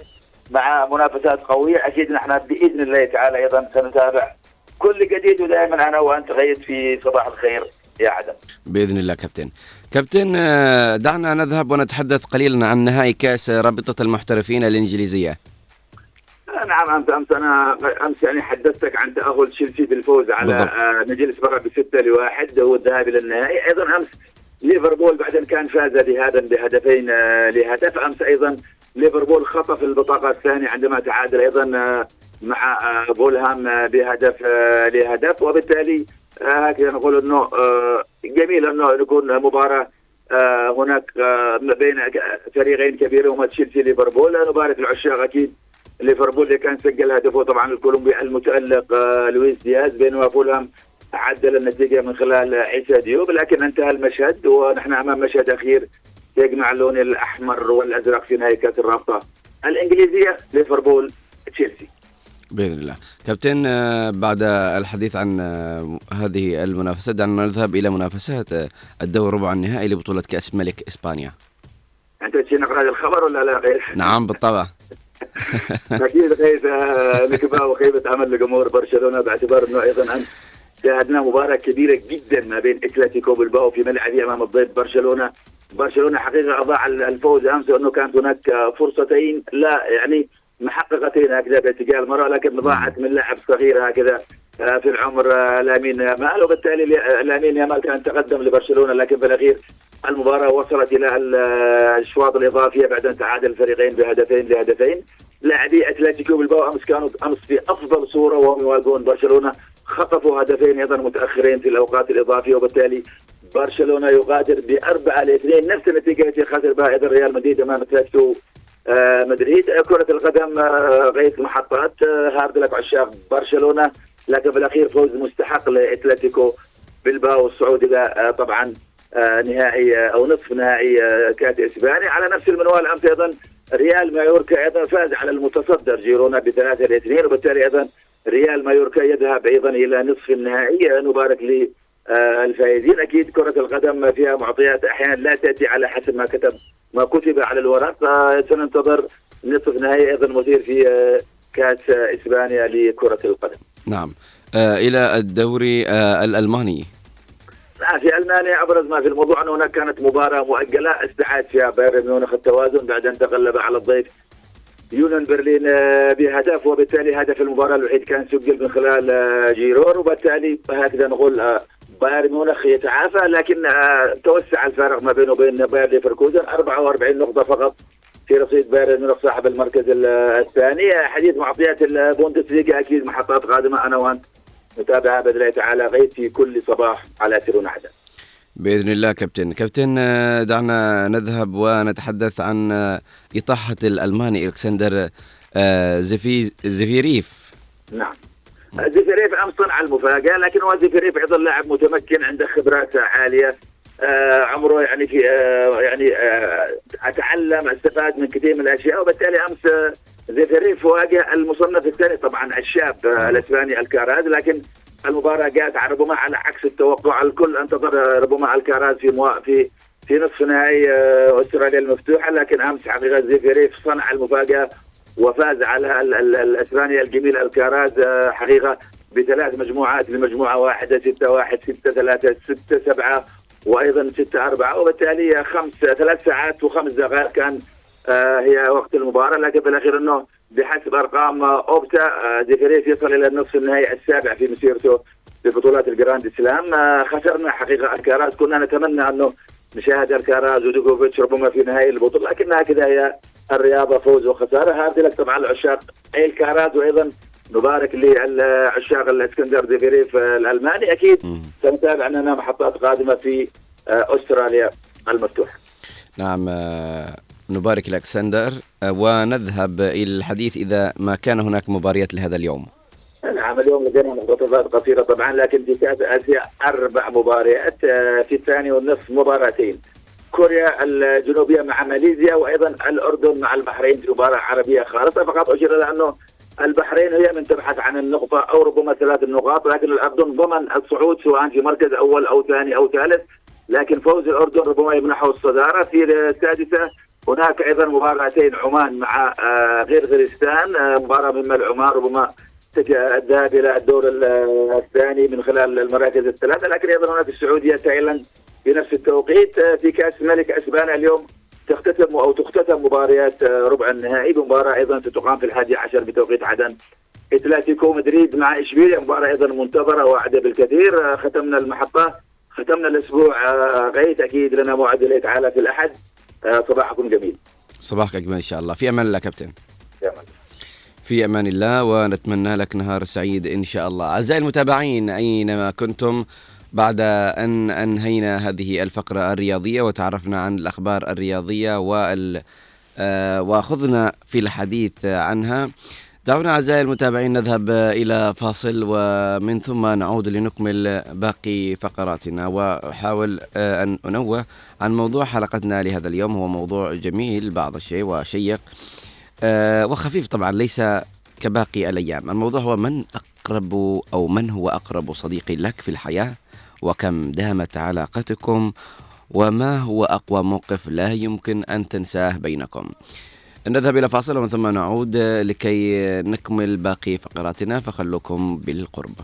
S14: مع منافسات قوية. أكيد نحن بإذن الله تعالى أيضا سنتابع كل جديد ودائما أنا وأنت غيث في صباح الخير يا عدم.
S2: بإذن الله كابتن. كابتن آه، دعنا نذهب ونتحدث قليلا عن نهائي كأس رابطة المحترفين الإنجليزية.
S14: نعم امس أمس أنا أمس يعني حدثتك عن تاهل تشيلسي بالفوز على. آه، نجيل سبرا بستة لواحد هو الذهاب إلى النهائي. أيضا أمس ليفربول بعد ان كان فاز بهذا بهدفين آه، لهدف. أمس أيضا ليفربول خطف البطاقة الثانية عندما تعادل أيضا آه، مع فولهام بهدف لهدف. وبالتالي هكذا نقول إنه جميل إنه يكون مباراة هناك بين فريقين كبيرين هما تشيلسي ليفربول. نبارك العشاق أكيد ليفربول اللي كان سجل هدفه طبعا الكولومبي المتألق آه، لويس دياز بينما فولهام عدل النتيجة من خلال عيسى ديوب لكن انتهى المشهد ونحن أمام مشهد أخير يجمع اللون الأحمر والأزرق في نهاية كأس الرابطة الإنجليزية ليفربول تشيلسي.
S2: بإذن الله. كابتن آه، بعد الحديث عن آه، هذه المنافسات دعنا نذهب إلى منافسات الدور ربع النهائي لبطولة كأس ملك إسبانيا.
S14: أنت تشي نقرأ هذا الخبر ولا لا غير؟
S2: نعم بالطبع.
S14: أكيد غيث آه، نكبه وخيبة امل لجمهور برشلونة باعتبار إنه أيضا امس شاهدنا مباراة كبيرة جدا ما بين إتلتيكو بالباو في ملعبه امام الضيف برشلونة. برشلونة حقيقة أضاع الفوز أمس وانه كانت هناك فرصتين لا يعني محققتين هكذا باتجاه المرأة لكن ضاعت من لاعب صغير هكذا آه، في العمر آه، لامين يامال. وبالتالي لي- لامين يامال كان تقدم لبرشلونة لكن في الاخير المباراة وصلت إلى ال- الاشواط الاضافيه بعد أن تعادل الفريقين بهدفين لهدفين. لاعبي أتلتيكو بالباو أمس كانوا أمس في أفضل صورة وهم يواجهون برشلونة. خطفوا هدفين أيضا متأخرين في الأوقات الإضافية وبالتالي برشلونة يغادر بأربعة لاثنين. نفس النتيجة التي خسر بها أيضا ريال مدريد أمام أتلتيكو آه، مدريد. كرة القدم آه، محطات آه، hard luck عشاق برشلونة. لكن في الأخير فوز مستحق لإتلتيكو بالباو والصعود إلى آه، طبعا نهائي آه، أو نصف نهائي آه، كأس إسبانيا. على نفس المنوال أمس أيضا ريال مايوركا أيضا فاز على المتصدر جيرونا بثلاثة لإثنين. وبالتالي أيضا ريال مايوركا يذهب أيضا إلى نصف النهائي نبارك آه، الفائزين أكيد كرة القدم فيها معطيات أحيانا لا تأتي على حسب ما كتب ما كتب على الورق. سننتظر نصف نهائي أيضا مثير في كأس إسبانيا لكرة القدم.
S2: نعم. آه، إلى الدوري آه،
S14: الألماني. في ألمانيا ابرز ما في الموضوع أنه هناك كانت مباراة مؤجله استعاد فيها بايرن ميونخ التوازن بعد ان تغلب على الضيف يونان برلين آه، بهدف وبالتالي هدف المباراة الوحيد كان سجل من خلال آه، جيرور وبالتالي هكذا نقول آه، بايرن ميونخ يتعافى لكن آه، توسع الفارق ما بينه وبين باير ليفركوزن. 44 نقطة فقط في رصيد بايرن ميونخ صاحب المركز ال- الثاني. حديث معطيات البوندسليغا أكيد محطات قادمة أنا وأنت. نتابعها باذن الله تعالى في كل صباح على سيرون عدن
S2: بإذن الله كابتن. كابتن آه، دعنا نذهب ونتحدث عن آه، إطاحة الألماني ألكسندر آه، زفي زفيريف.
S14: نعم. زيفيريف امس صنع المفاجأة لكن هو زيفيريف أيضا لاعب متمكن عنده خبرات عالية آه عمره يعني في آه يعني آه أتعلم استفاد من كثير من الأشياء وبالتالي أمس آه زيفيريف واجه المصنف الثاني. طبعا الشاب آه الإسباني الكاراز لكن المباراه جاءت على ربما على عكس التوقع. الكل انتظر آه، ربما الكاراز في مو... في في نصف نهائي آه، أستراليا المفتوحة. لكن أمس حقيقه زيفيريف صنع المفاجأة وفاز على ال- ال- الإسباني الجميل الكاراز حقيقة بثلاث مجموعات لمجموعه واحدة 6 1 6 3 6 7 وأيضا 6 4 وبالتالي خمس ثلاث ساعات وخمس دقائق كان هي وقت المباراة لكن في الأخير إنه بحسب أرقام آه، أوبتا آه، زيفيريف يصل إلى النصف النهائي السابع في مسيرته في بطولات ال Grand Slam. آه، خسرنا حقيقة الكاراز كنا نتمنى إنه نشاهد الكاراز ودوكوفيتش ربما في نهائي البطولة لكن هكذا هي الرياضة فوز وخسارة. هذه لك طبعا لعشاق الكاراز وأيضا نبارك لعشاق ألكسندر زيفيريف آه، الألماني. أكيد سنتابع اننا محطات قادمة في آه، أستراليا المفتوحة.
S2: نعم آه،
S15: نبارك لألكسندر. آه، ونذهب إلى الحديث إذا ما كان هناك مباريات لهذا اليوم.
S14: نعم اليوم لدينا مقتطفات قصيرة طبعا لكن في كأس آسيا أربع مباريات آه، في الثاني والنصف مباراتين. كوريا الجنوبية مع ماليزيا وأيضا الأردن مع البحرين في مباراة عربية خالصة. فقط أشير إلى أنه البحرين هي من تبحث عن النقطة أو ربما ثلاث النقاط لكن الأردن ضمن الصعود سواء في مركز أول أو ثاني أو ثالث. لكن فوز الأردن ربما يمنحه الصدارة في السادسة هناك أيضا مباراتين عمان مع آه، غرغرستان آه، مباراة مما العمان ربما الذهاب إلى الدور ال- الثاني من خلال المراكز الثلاثة. لكن أيضا هناك السعودية تايلاند في نفس التوقيت آه، في كأس الملك اسبانيا اليوم تختتم أو تختتم مباريات آه، ربع النهائي. بمباراه أيضا ستقام في الحادي عشر بتوقيت عدن اتلتيكو مدريد مع إشبيليا. مباراة أيضا منتظرة واعده بالكثير. آه، ختمنا المحطة ختمنا الأسبوع آه، غيث. أكيد لنا موعد تعالى في الأحد. آه، صباحكم جميل.
S15: صباحك أجمل إن شاء الله. في أمان الله كابتن.
S14: يا من.
S15: في أمان الله ونتمنى لك نهار سعيد إن شاء الله. أعزائي المتابعين أينما كنتم؟ بعد أن أنهينا هذه الفقرة الرياضية وتعرفنا عن الأخبار الرياضية وال آه، وأخذنا في الحديث عنها دعونا أعزائي المتابعين نذهب إلى فاصل ومن ثم نعود لنكمل باقي فقراتنا وأحاول آه، أن أنوه عن موضوع حلقتنا لهذا اليوم. هو موضوع جميل بعض الشيء وشيق آه، وخفيف طبعا ليس كباقي الأيام. الموضوع هو من أقرب أو من هو أقرب صديق لك في الحياة؟ وكم دامت علاقتكم؟ وما هو أقوى موقف لا يمكن أن تنساه بينكم؟ نذهب إلى فاصل ومن ثم نعود لكي نكمل باقي فقراتنا فخلوكم بالقرب.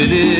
S16: عليك تقفل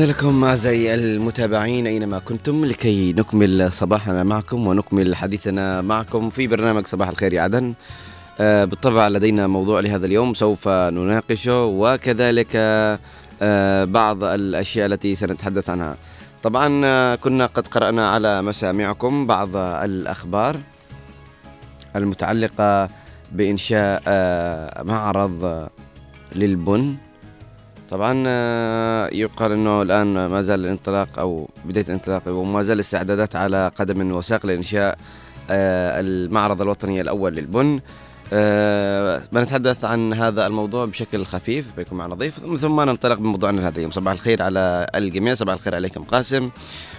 S2: عدنا لكم أعزائي المتابعين أينما كنتم لكي نكمل صباحنا معكم ونكمل حديثنا معكم في برنامج صباح الخير يا عدن آه، بالطبع لدينا موضوع لهذا اليوم سوف نناقشه وكذلك آه، بعض الأشياء التي سنتحدث عنها. طبعا آه، كنا قد قرأنا على مسامعكم بعض الأخبار المتعلقة بإنشاء معرض للبن. طبعا آه، يقال إنه الآن ما زال الانطلاق أو بداية الانطلاق وما زال الاستعدادات على قدم وساق لإنشاء آه، المعرض الوطني الأول للبن. آه، بنتحدث عن هذا الموضوع بشكل خفيف بيكون معنا ضيف. ثم ننطلق بموضوعنا لهذا اليوم صباح الخير على الجميع. صباح الخير عليكم قاسم.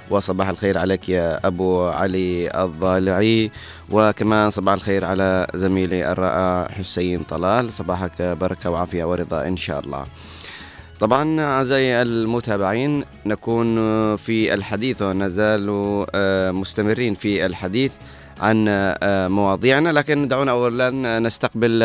S2: وصباح الخير عليك يا أبو علي الضالعي. وكمان صباح الخير على زميلي الرائع حسين طلال. صباحك بركة وعافية ورضا إن شاء الله. طبعا أعزائي المتابعين نكون في الحديث ونزال آه، مستمرين في الحديث عن آه، مواضيعنا. لكن دعونا أولا نستقبل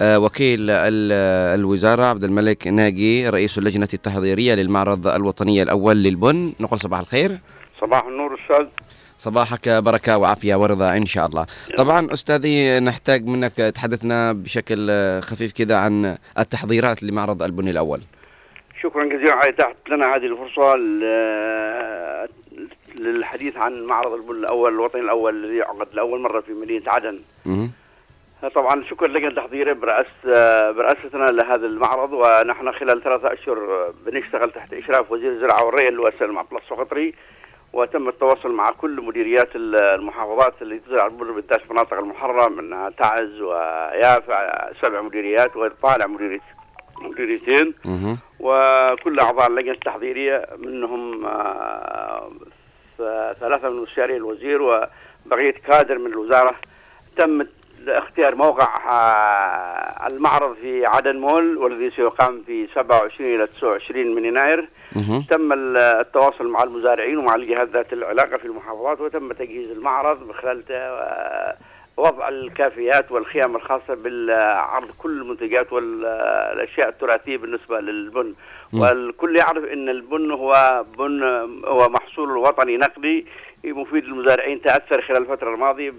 S2: آه، وكيل ال- الوزارة عبد الملك ناجي رئيس اللجنة التحضيرية للمعرض الوطني الأول للبن. نقول صباح الخير.
S17: صباح النور أستاذ.
S2: صباحك بركة وعافية ورضا إن شاء الله. طبعا أستاذي نحتاج منك تحدثنا بشكل خفيف كذا عن التحضيرات لمعرض البن الأول.
S17: شكرا جزيلا على اتاحه لنا هذه الفرصة ل- للحديث عن معرض البن الأول الوطني الأول الذي يعقد لأول مرة في مدينة عدن. طبعا شكر لجنه التحضيريه برأس برأستنا لهذا المعرض ونحن خلال ثلاثة أشهر بنشتغل تحت إشراف وزير الزراعة والري هو السيد عبد الله وتم التواصل مع كل مديريات المحافظات اللي تزرع البن بالذات المناطق المحررة منها تعز ويافع سبع مديريات وطالع مديريت مديريتين. وكل أعضاء اللجنة التحضيرية منهم آه، ثلاثة من مستشاري الوزير وبقية كادر من الوزارة تم اختيار موقع آه، المعرض في عدن مول والذي سيقام في 27 إلى 29 من يناير. تم ال- التواصل مع المزارعين ومع الجهات ذات العلاقة في المحافظات وتم تجهيز المعرض من خلال آه، وضع الكافيات والخيام الخاصة بالعرض كل المنتجات والأشياء التراثية بالنسبة للبن. والكل يعرف إن البن هو بن هو محصول وطني نقدي مفيد للمزارعين تأثر خلال الفترة الماضية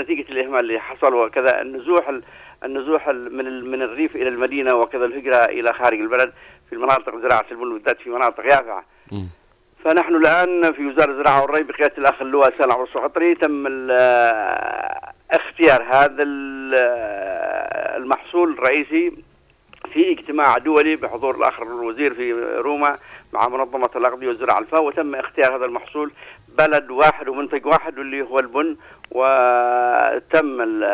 S17: نتيجه الإهمال اللي حصل وكذا النزوح ال- النزوح ال- من من الريف إلى المدينة وكذا الهجرة إلى خارج البلد في المناطق زراعة البن بالذات في مناطق
S2: يافعة.
S17: فنحن الآن في وزارة الزراعة والري بقيادة الأخ اللواء سالم عبد تم اختيار هذا ال- المحصول الرئيسي في اجتماع دولي بحضور الاخ الوزير في روما مع منظمة الاغذيه والزراعة الفاو وتم اختيار هذا المحصول بلد واحد ومنتج واحد واللي هو البن وتم ال-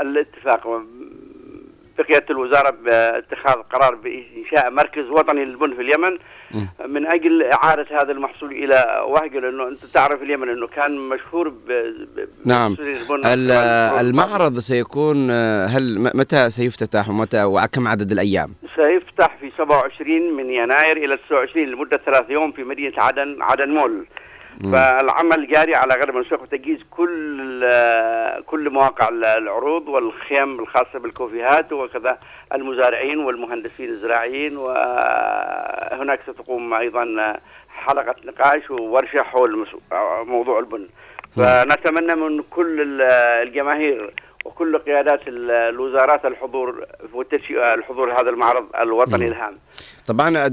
S17: الاتفاق بقيادة الوزارة باتخاذ قرار بإنشاء مركز وطني للبن في اليمن. من أجل إعادة هذا المحصول إلى وهجة لأنه أنت تعرف اليمن أنه كان مشهور ب ب-
S2: نعم. المعرض سيكون هل متى سيفتتح ومتى وكم عدد الأيام
S17: سيفتح في 27 من يناير إلى 29 لمدة ثلاث يوم في مدينة عدن عدن مول. فالعمل جاري على غير منسوق وتجهيز كل كل مواقع ال- العروض والخيم الخاصة بالكوفيهات وكذا المزارعين والمهندسين الزراعيين وهناك ستقوم أيضا حلقة نقاش وورشة حول موضوع البن. فنتمنى من كل ال- الجماهير وكل قيادات ال- الوزارات الحضور والتشي- الحضور هذا المعرض الوطني. الهام.
S2: طبعا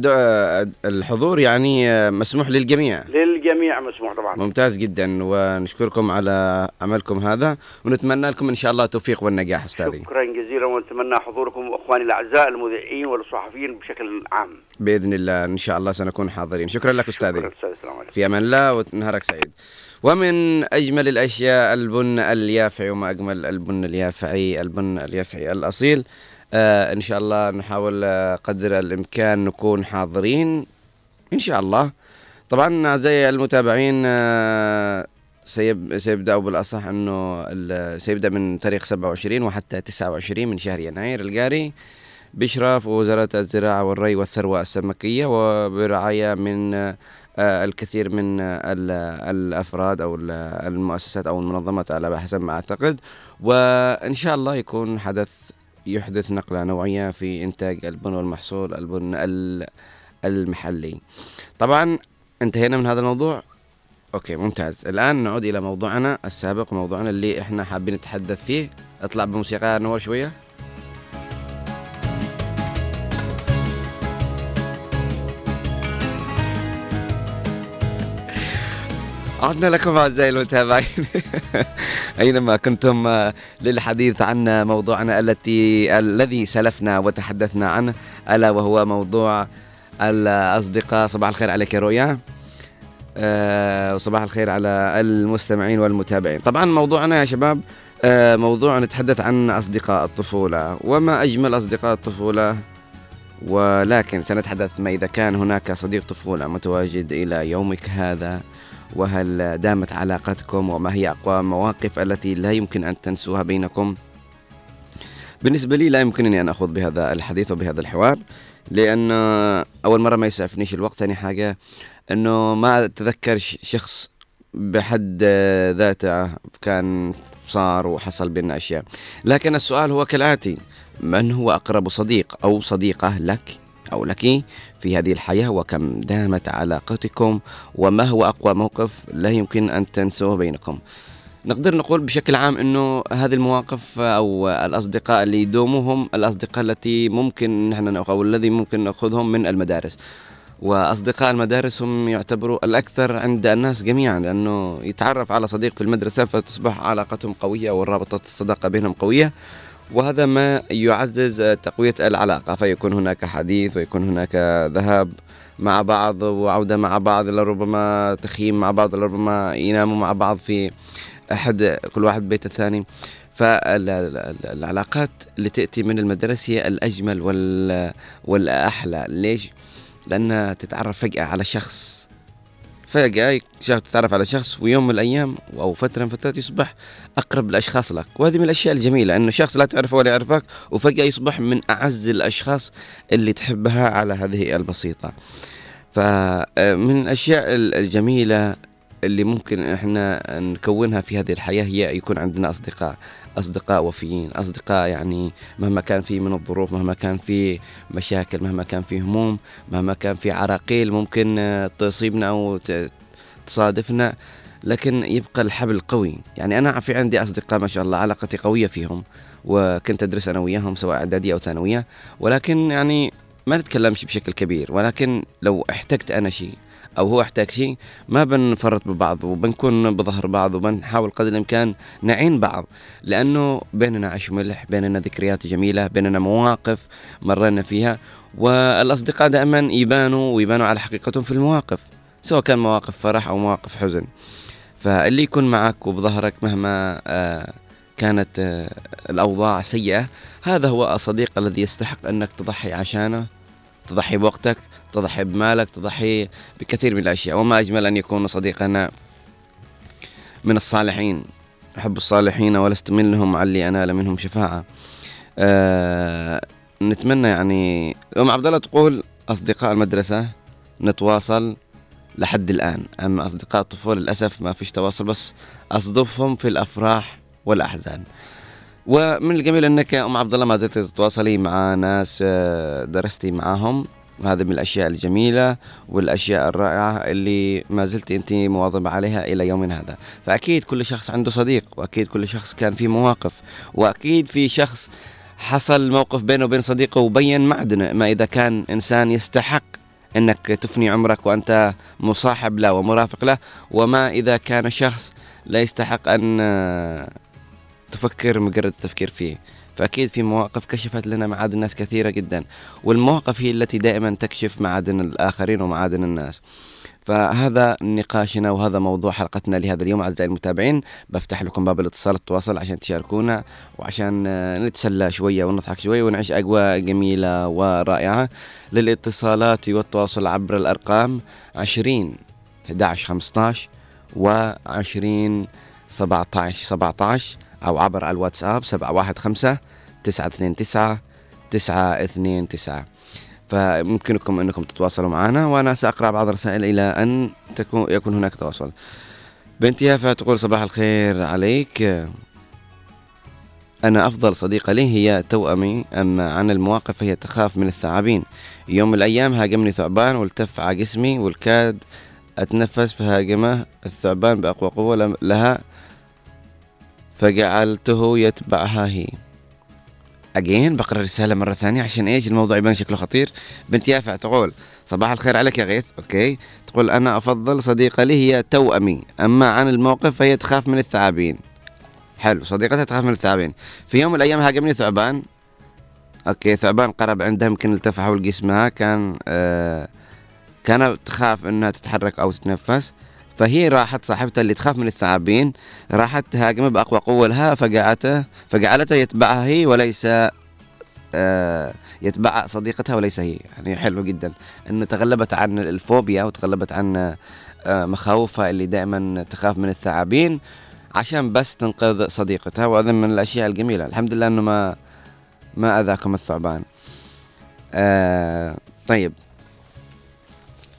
S2: الحضور يعني مسموح للجميع.
S17: للجميع مسموح طبعا.
S2: ممتاز جدا ونشكركم على عملكم هذا ونتمنى لكم إن شاء الله التوفيق والنجاح أستاذي.
S17: شكرا جزيلا ونتمنى حضوركم اخواني الأعزاء المذيعين والصحفيين بشكل عام.
S2: بإذن الله إن شاء الله سنكون حاضرين. شكرا لك
S17: أستاذي. عليكم.
S2: في أمان الله ونهارك سعيد. ومن أجمل الأشياء البن اليافعي وما أجمل البن اليافعي البن اليافعي الأصيل. آه إن شاء الله نحاول آه، قدر الإمكان نكون حاضرين. إن شاء الله. طبعا أعزائي المتابعين آه سيب سيبدأ بالأصح إنه ال- سيبدأ من تاريخ 27 وحتى 29 من شهر يناير الجاري. بإشراف وزارة الزراعة والري والثروة السمكية وبرعاية من الكثير من آه، ال- الأفراد أو ال- المؤسسات أو المنظمات على حسب ما أعتقد. وإن شاء الله يكون حدث يحدث نقلة نوعية في إنتاج البن والمحصول البن ال- المحلي. طبعا انتهينا من هذا الموضوع. أوكي ممتاز. الآن نعود إلى موضوعنا السابق موضوعنا اللي إحنا حابين نتحدث فيه. اطلع بموسيقى نور شوية. عدنا لكم أعزائي المتابعين. أينما كنتم آه، للحديث عن موضوعنا التي الذي سلفنا وتحدثنا عنه ألا وهو موضوع الأصدقاء. صباح الخير عليك يا رؤيا. آه، وصباح الخير على المستمعين والمتابعين. طبعا موضوعنا يا شباب آه، موضوع نتحدث عن أصدقاء الطفولة. وما أجمل أصدقاء الطفولة؟ ولكن سنتحدث ما إذا كان هناك صديق طفولة متواجد إلى يومك هذا. وهل دامت علاقتكم وما هي أقوى المواقف التي لا يمكن أن تنسوها بينكم؟ بالنسبة لي لا يمكنني أن أخوض بهذا الحديث وبهذا الحوار لأن أول مرة ما يسعفنيش الوقت ثاني حاجة أنه ما أتذكر شخص بحد ذاته كان صار وحصل بيننا أشياء. لكن السؤال هو كالآتي من هو أقرب صديق أو صديقة لك أو لك؟ في هذه الحياة وكم دامت علاقتكم وما هو أقوى موقف لا يمكن أن تنسوه بينكم. نقدر نقول بشكل عام إنه هذه المواقف أو الأصدقاء اللي يدوموا هم الأصدقاء التي ممكن نحن نأخذ أو الذي ممكن نأخذهم من المدارس. وأصدقاء المدارس هم يعتبروا الأكثر عند الناس جميعا لأنه يتعرف على صديق في المدرسة فتصبح علاقتهم قوية والرابطة الصداقة بينهم قوية. وهذا ما يعزز تقوية العلاقة فيكون هناك حديث ويكون هناك ذهاب مع بعض وعودة مع بعض لربما تخييم مع بعض لربما يناموا مع بعض في أحد كل واحد بيت الثاني. فالعلاقات اللي تأتي من المدرسة هي الأجمل وال والأحلى. ليش؟ لأنها تتعرف فجأة على شخص. فجأة تتعرف على شخص ويوم من الأيام أو فترة من فترات يصبح أقرب الأشخاص لك. وهذه من الأشياء الجميلة أنه شخص لا تعرفه ولا يعرفك وفجأة يصبح من أعز الأشخاص اللي تحبها على هذه البسيطة. فمن الأشياء الجميلة اللي ممكن إحنا نكونها في هذه الحياة هي يكون عندنا أصدقاء أصدقاء وفيين أصدقاء يعني مهما كان في من الظروف مهما كان في مشاكل مهما كان في هموم مهما كان في عراقيل ممكن تصيبنا ت- تصادفنا لكن يبقى الحبل قوي. يعني أنا في عندي أصدقاء ما شاء الله علاقتي قوية فيهم وكنت أدرس أنا وياهم سواء إعدادية أو ثانوية ولكن يعني ما نتكلمش بشكل كبير ولكن لو احتجت أنا شيء أو هو احتاج شيء ما بنفرط ببعض وبنكون بظهر بعض وبنحاول قدر الإمكان نعين بعض. لأنه بيننا عيش وملح بيننا ذكريات جميلة بيننا مواقف مرينا فيها والأصدقاء دائما يبانوا ويبانوا على حقيقتهم في المواقف سواء كان مواقف فرح أو مواقف حزن. فاللي يكون معك وبظهرك مهما آه كانت آه الأوضاع سيئة هذا هو الصديق الذي يستحق أنك تضحي عشانه تضحي بوقتك تضحي بمالك تضحي بكثير من الأشياء. وما أجمل أن يكون صديقنا من الصالحين. أحب الصالحين ولست منهم علي أنال منهم شفاعة. أه نتمنى يعني أم عبد الله تقول أصدقاء المدرسة نتواصل لحد الآن. أما أصدقاء الطفولة للأسف ما فيش تواصل بس أصدفهم في الأفراح والأحزان. ومن الجميل أنك أم عبد الله ما زلت تتواصلي مع ناس آه، درستي معاهم وهذا من الأشياء الجميلة والأشياء الرائعة اللي ما زلت أنت مواظبة عليها إلى يومنا هذا. فأكيد كل شخص عنده صديق وأكيد كل شخص كان في مواقف وأكيد في شخص حصل موقف بينه وبين صديقه وبين معدنه. ما إذا كان إنسان يستحق إنك تفني عمرك وأنت مصاحب له ومرافق له وما إذا كان شخص لا يستحق آه، تفكر مجرد التفكير فيه. فأكيد في مواقف كشفت لنا معادن ناس كثيرة جدا والمواقف هي التي دائما تكشف معادن الآخرين ومعادن الناس. فهذا نقاشنا وهذا موضوع حلقتنا لهذا اليوم أعزائي المتابعين بفتح لكم باب الاتصال التواصل عشان تشاركونا وعشان نتسلى شوية ونضحك شوية ونعيش أجواء جميلة ورائعة للاتصالات والتواصل عبر الأرقام 20 11 15 و 20 17 17 أو عبر الواتساب 715 929 929 فيمكنكم إنكم تتواصلوا معنا وأنا سأقرأ بعض الرسائل إلى أن تكون يكون هناك تواصل. بنت يافا تقول صباح الخير عليك. أنا أفضل صديقة لي هي توأمي أما عن المواقف فهي تخاف من الثعابين. يوم من الأيام هاجمني ثعبان والتف على جسمي والكاد أتنفس فهاجمه الثعبان بأقوى قوة لها فجعلته يتبعها هي. أجين بقرأ الرسالة مرة ثانية عشان إيش؟ الموضوع يبان شكله خطير. بنت يافع تقول صباح الخير عليك يا غيث. okay. تقول أنا أفضل صديقة لي هي توأمي. أما عن الموقف فهي تخاف من الثعابين. حلو. صديقتها تخاف من الثعابين. في يوم من الأيام هاجمني ثعبان. okay. ثعبان قرب عندها يمكن التف حول جسمها كان آه كانت تخاف إنها تتحرك أو تتنفس. فهي راحت صاحبتها اللي تخاف من الثعابين راحت تهاجمه بأقوى قوة لها فجعته فجعلته يتبعها هي وليس آه يتبع صديقتها وليس هي. يعني حلو جدا. انه تغلبت عن الفوبيا وتغلبت عن آه مخاوفها اللي دائما تخاف من الثعابين عشان بس تنقذ صديقتها وهذا من الأشياء الجميلة. الحمد لله إنه ما ما أذاكم الثعبان. آه طيب.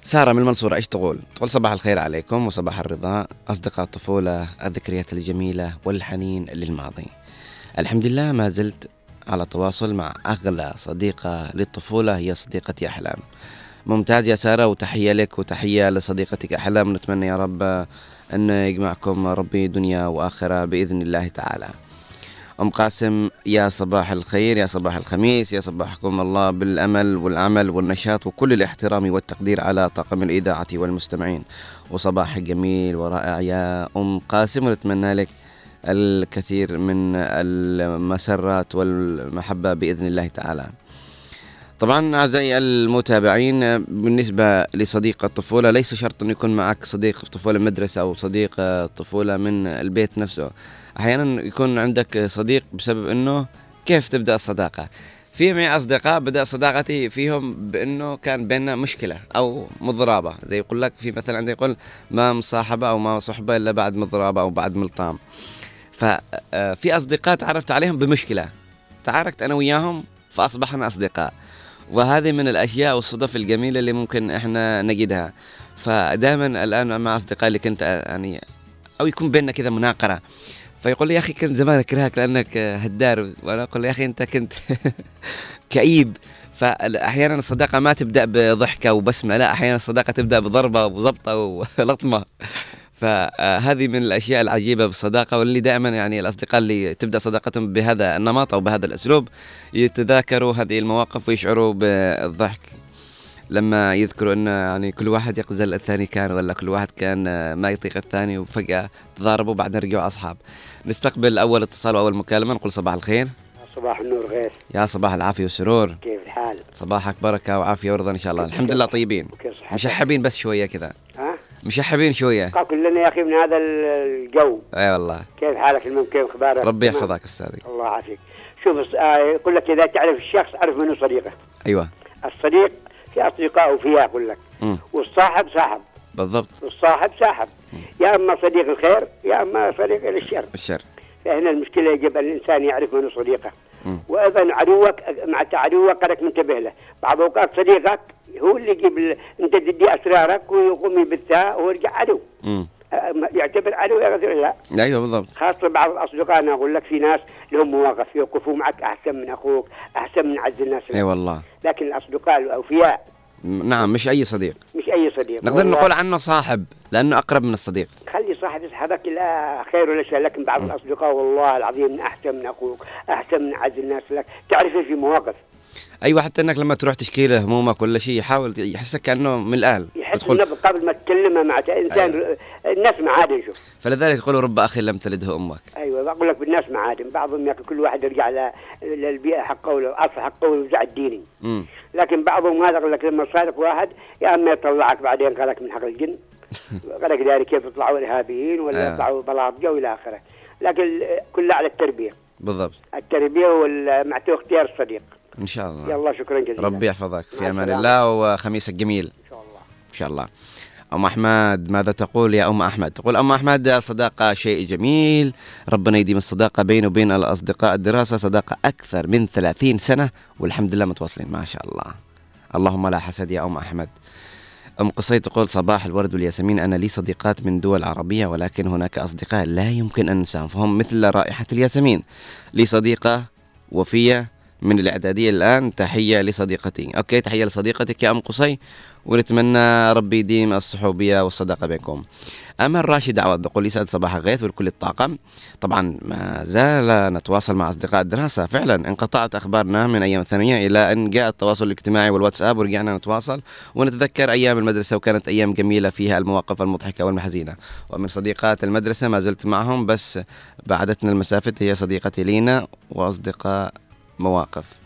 S2: سارة من المنصورة أيش تقول؟ تقول صباح الخير عليكم وصباح الرضا أصدقاء الطفولة الذكريات الجميلة والحنين للماضي. الحمد لله ما زلت على تواصل مع أغلى صديقة للطفولة هي صديقتي أحلام. ممتاز يا سارة وتحية لك وتحية لصديقتك أحلام. نتمنى يا رب أن يجمعكم ربي دنيا وآخرة بإذن الله تعالى. أم قاسم يا صباح الخير يا صباح الخميس يا صباحكم الله بالأمل والعمل والنشاط وكل الاحترام والتقدير على طاقم الإذاعة والمستمعين. وصباح جميل ورائع يا أم قاسم ونتمنى لك الكثير من المسرات والمحبة بإذن الله تعالى. طبعا أعزائي المتابعين بالنسبة لصديق الطفولة ليس شرط أن يكون معك صديق طفولة مدرسة أو صديق طفولة من البيت نفسه. أحيانا يكون عندك صديق بسبب أنه كيف تبدأ الصداقة؟ في معي أصدقاء بدأ صداقتي فيهم بأنه كان بيننا مشكلة أو مضرابة زي يقول لك في مثلا عندي يقول ما مصاحبة أو ما صحبة إلا بعد مضرابة أو بعد ملطام. ففي أصدقاء تعرفت عليهم بمشكلة تعاركت أنا وياهم فأصبحنا أصدقاء. وهذه من الأشياء والصدف الجميلة اللي ممكن إحنا نجدها. فدائما الآن مع أصدقائي اللي كنت يعني أو يكون بيننا كذا مناقرة. فيقول لي يا أخي كنت زمان أكرهك لأنك هدار. وأنا أقول له يا أخي أنت كنت كئيب. فأحيانا الصداقة ما تبدأ بضحكة وبسمة لا أحيانا الصداقة تبدأ بضربة وزبطه ولطمة. فهذه من الأشياء العجيبة بالصداقة واللي دائما يعني الأصدقاء اللي تبدأ صداقتهم بهذا النمط أو بهذا الأسلوب يتذاكروا هذه المواقف ويشعروا بالضحك. لما يذكروا إنه يعني كل واحد يقزل الثاني كان ولا كل واحد كان ما يطيق الثاني وفجأة تضاربوا بعدين رجعوا أصحاب. نستقبل أول اتصال وأول مكالمة نقول صباح الخير.
S18: صباح النور غيث
S2: يا صباح العافية والسرور.
S18: كيف الحال؟
S2: صباحك بركة وعافية ورضا إن شاء الله، الحمد لله طيبين. مشحبين بس شوية كذا.
S18: ها؟ مشحبين
S2: شوية.
S18: كلنا يا أخي من هذا الجو.
S2: إي أيوة والله.
S18: كيف حالك المهم كيف أخبارك؟
S2: ربي يحفظك أستاذي.
S18: الله يعافيك. شوف آه يقول لك إذا تعرف الشخص أعرف منه صديقه.
S2: أيوه.
S18: الصديق في اصدقاء وفيها أقول لك.
S2: مم.
S18: والصاحب صاحب.
S2: بالضبط.
S18: والصاحب صاحب. يا أما صديق الخير يا أما صديق للشر.
S2: الشر.
S18: فهنا المشكلة يجب أن الإنسان يعرف منه صديقه.
S2: مم.
S18: وأيضا عدوك مع عدوك قدك منتبه له بعض الاوقات صديقك هو اللي يجيب ال... أنت تدي أسرارك ويقوم يبثها ويرجع عدو ما- يعتبر عدو رجل لا
S2: أيوه بالضبط.
S18: خاصة بعض الأصدقاء أنا أقول لك في ناس لهم مواقف يوقفوا معك أحسن من أخوك أحسن من أعز الناس. لك.
S2: أي والله.
S18: لكن الأصدقاء الأوفياء.
S2: م- نعم مش أي صديق.
S18: مش أي صديق.
S2: نقدر نقول عنه صاحب لأنه أقرب من الصديق.
S18: خلي صاحب يسحبك إلى خير ولا شيء لكن بعض الأصدقاء والله العظيم أحسن من أخوك أحسن من أعز الناس لك. تعرفه في مواقف
S2: أيوه حتى إنك لما تروح تشكي له همومك ولا شيء يحاول يحسك كأنه من الاهل
S18: يحس إنه قبل ما تكلمه مع إنسان الناس معادن شوف
S2: فلذلك يقولوا رب أخي لم تلده أمك.
S18: أيوه بقول لك بالناس معادن بعضهم ياكل كل واحد يرجع ل- للبيئة حقه والاصل حقه والوزع الديني.
S2: امم
S18: لكن بعضهم هذا يقول لك لما صادق واحد يا أما يطلعك بعدين قالك من حق الجن. قالك ذلك كيف يطلعوا إرهابيين ولا
S2: آه.
S18: يطلعوا بلاطجه وإلى آخره. لكن كلها على التربية.
S2: بالضبط.
S18: التربية ومع اختيار الصديق.
S2: إن شاء الله.
S18: يلا شكرا جزيلا.
S2: ربي يحفظك. في
S18: أمان.
S2: الله وخميسك جميل إن شاء الله. إن شاء الله. أم أحمد ماذا تقول يا أم أحمد؟ تقول أم أحمد الصداقه شيء جميل. ربنا يديم الصداقة بينه وبين الأصدقاء الدراسة صداقة أكثر من 30 سنة والحمد لله متواصلين ما شاء الله. اللهم لا حسد يا أم أحمد. أم قصي تقول صباح الورد والياسمين أنا لي صديقات من دول عربية ولكن هناك أصدقاء لا يمكن أن ننساهم فهم مثل رائحة الياسمين. لي صديقة وفية من الإعدادية الآن تحية لصديقتي. أوكي تحية لصديقتك يا أم قصي ونتمنى ربي يديم الصحوبية والصداقة بينكم. أمل راشد عوض بقول يسعد صباح الغيث ولكل الطاقم طبعا ما زال نتواصل مع أصدقاء الدراسة. فعلا انقطعت أخبارنا من أيام الثانوية إلى أن جاء التواصل الاجتماعي والواتساب ورجعنا نتواصل. ونتذكر أيام المدرسة وكانت أيام جميلة فيها المواقف المضحكة والمحزينة ومن صديقات المدرسة ما زلت معهم بس بعدتنا المسافة هي صديقتي لينا وأصدقاء مواقف.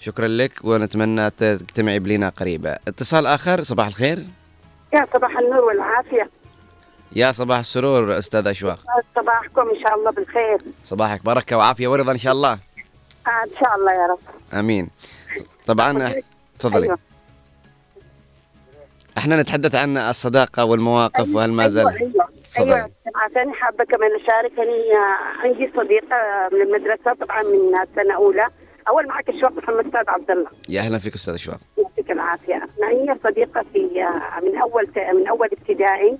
S2: شكرا لك ونتمنى تجتمعي بلينا قريبة اتصال آخر صباح الخير.
S19: يا صباح النور والعافية.
S2: يا صباح السرور أستاذ أشواق.
S19: صباحكم إن شاء الله بالخير.
S2: صباحك بركة وعافية ورضا إن شاء الله.
S19: آه إن شاء الله يا رب.
S2: آمين. طبعا تفضلي.
S19: أيوة.
S2: إحنا نتحدث عن الصداقة والمواقف وهل ما زال.
S19: أيوة أيوة. أيوة. عشان حابة كمان أشارك. أني آه، عندي صديقة من المدرسة طبعا من سنة أولى أول معك الشوق محمد سعد عبد الله.
S2: يا أهلا فيك أستاذ اشواق
S19: يعطيك العافية. أنا هي صديقة في آه، من أول من أول ابتدائي.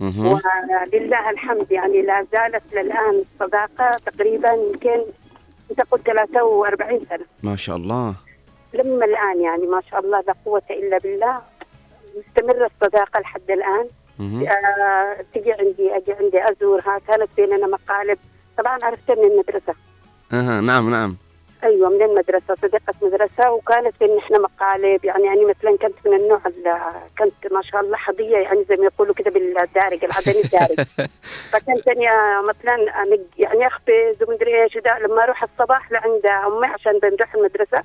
S19: ولله الحمد يعني لا زالت للآن صداقة تقريبا يمكن أنت قلت 43 سنة.
S2: ما شاء الله.
S19: لما الآن يعني ما شاء الله لا قوة إلا بالله. مستمرة الصداقة لحد الآن.
S2: مهم.
S19: آه تجي عندي أجي عندي أزورها كانت بيننا مقالب. طبعا عرفتها من المدرسة.
S2: أها نعم نعم.
S19: أيوه من المدرسة صديقة مدرسة وكانت بين إحنا مقالب يعني يعني مثلا كنت من النوع كنت ما شاء الله حظيه يعني زي ما يقولوا كده بالدارج العدني الدارج فكنت أنا مثلا يعني اخبز ومدري إيش لما أروح الصباح لعند أمي عشان بنروح المدرسة.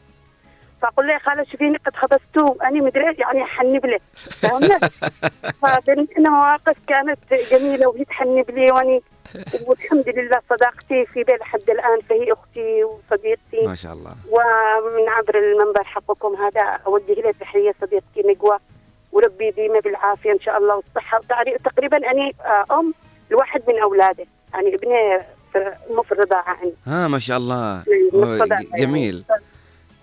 S19: فأقول لها يا خالة شوفيني قد خبزتوه أنا مدري إيش يعني أحنب له فهمت؟ فبيننا مواقف كانت جميلة وهي تحنب لي واني والحمد لله صداقتي في بين لحد الآن فهي أختي وصديقتي.
S2: ما شاء الله.
S19: ومن عبر المنبر حقكم هذا اوجه له تحية صديقتي نقوى وربي يديمه بالعافية إن شاء الله والصحة. وتعري- تقريبا أني آه، أم لواحد من أولاده. يعني ابني مو في الرضاعة عندي.
S2: ها ما شاء الله. ج- جميل.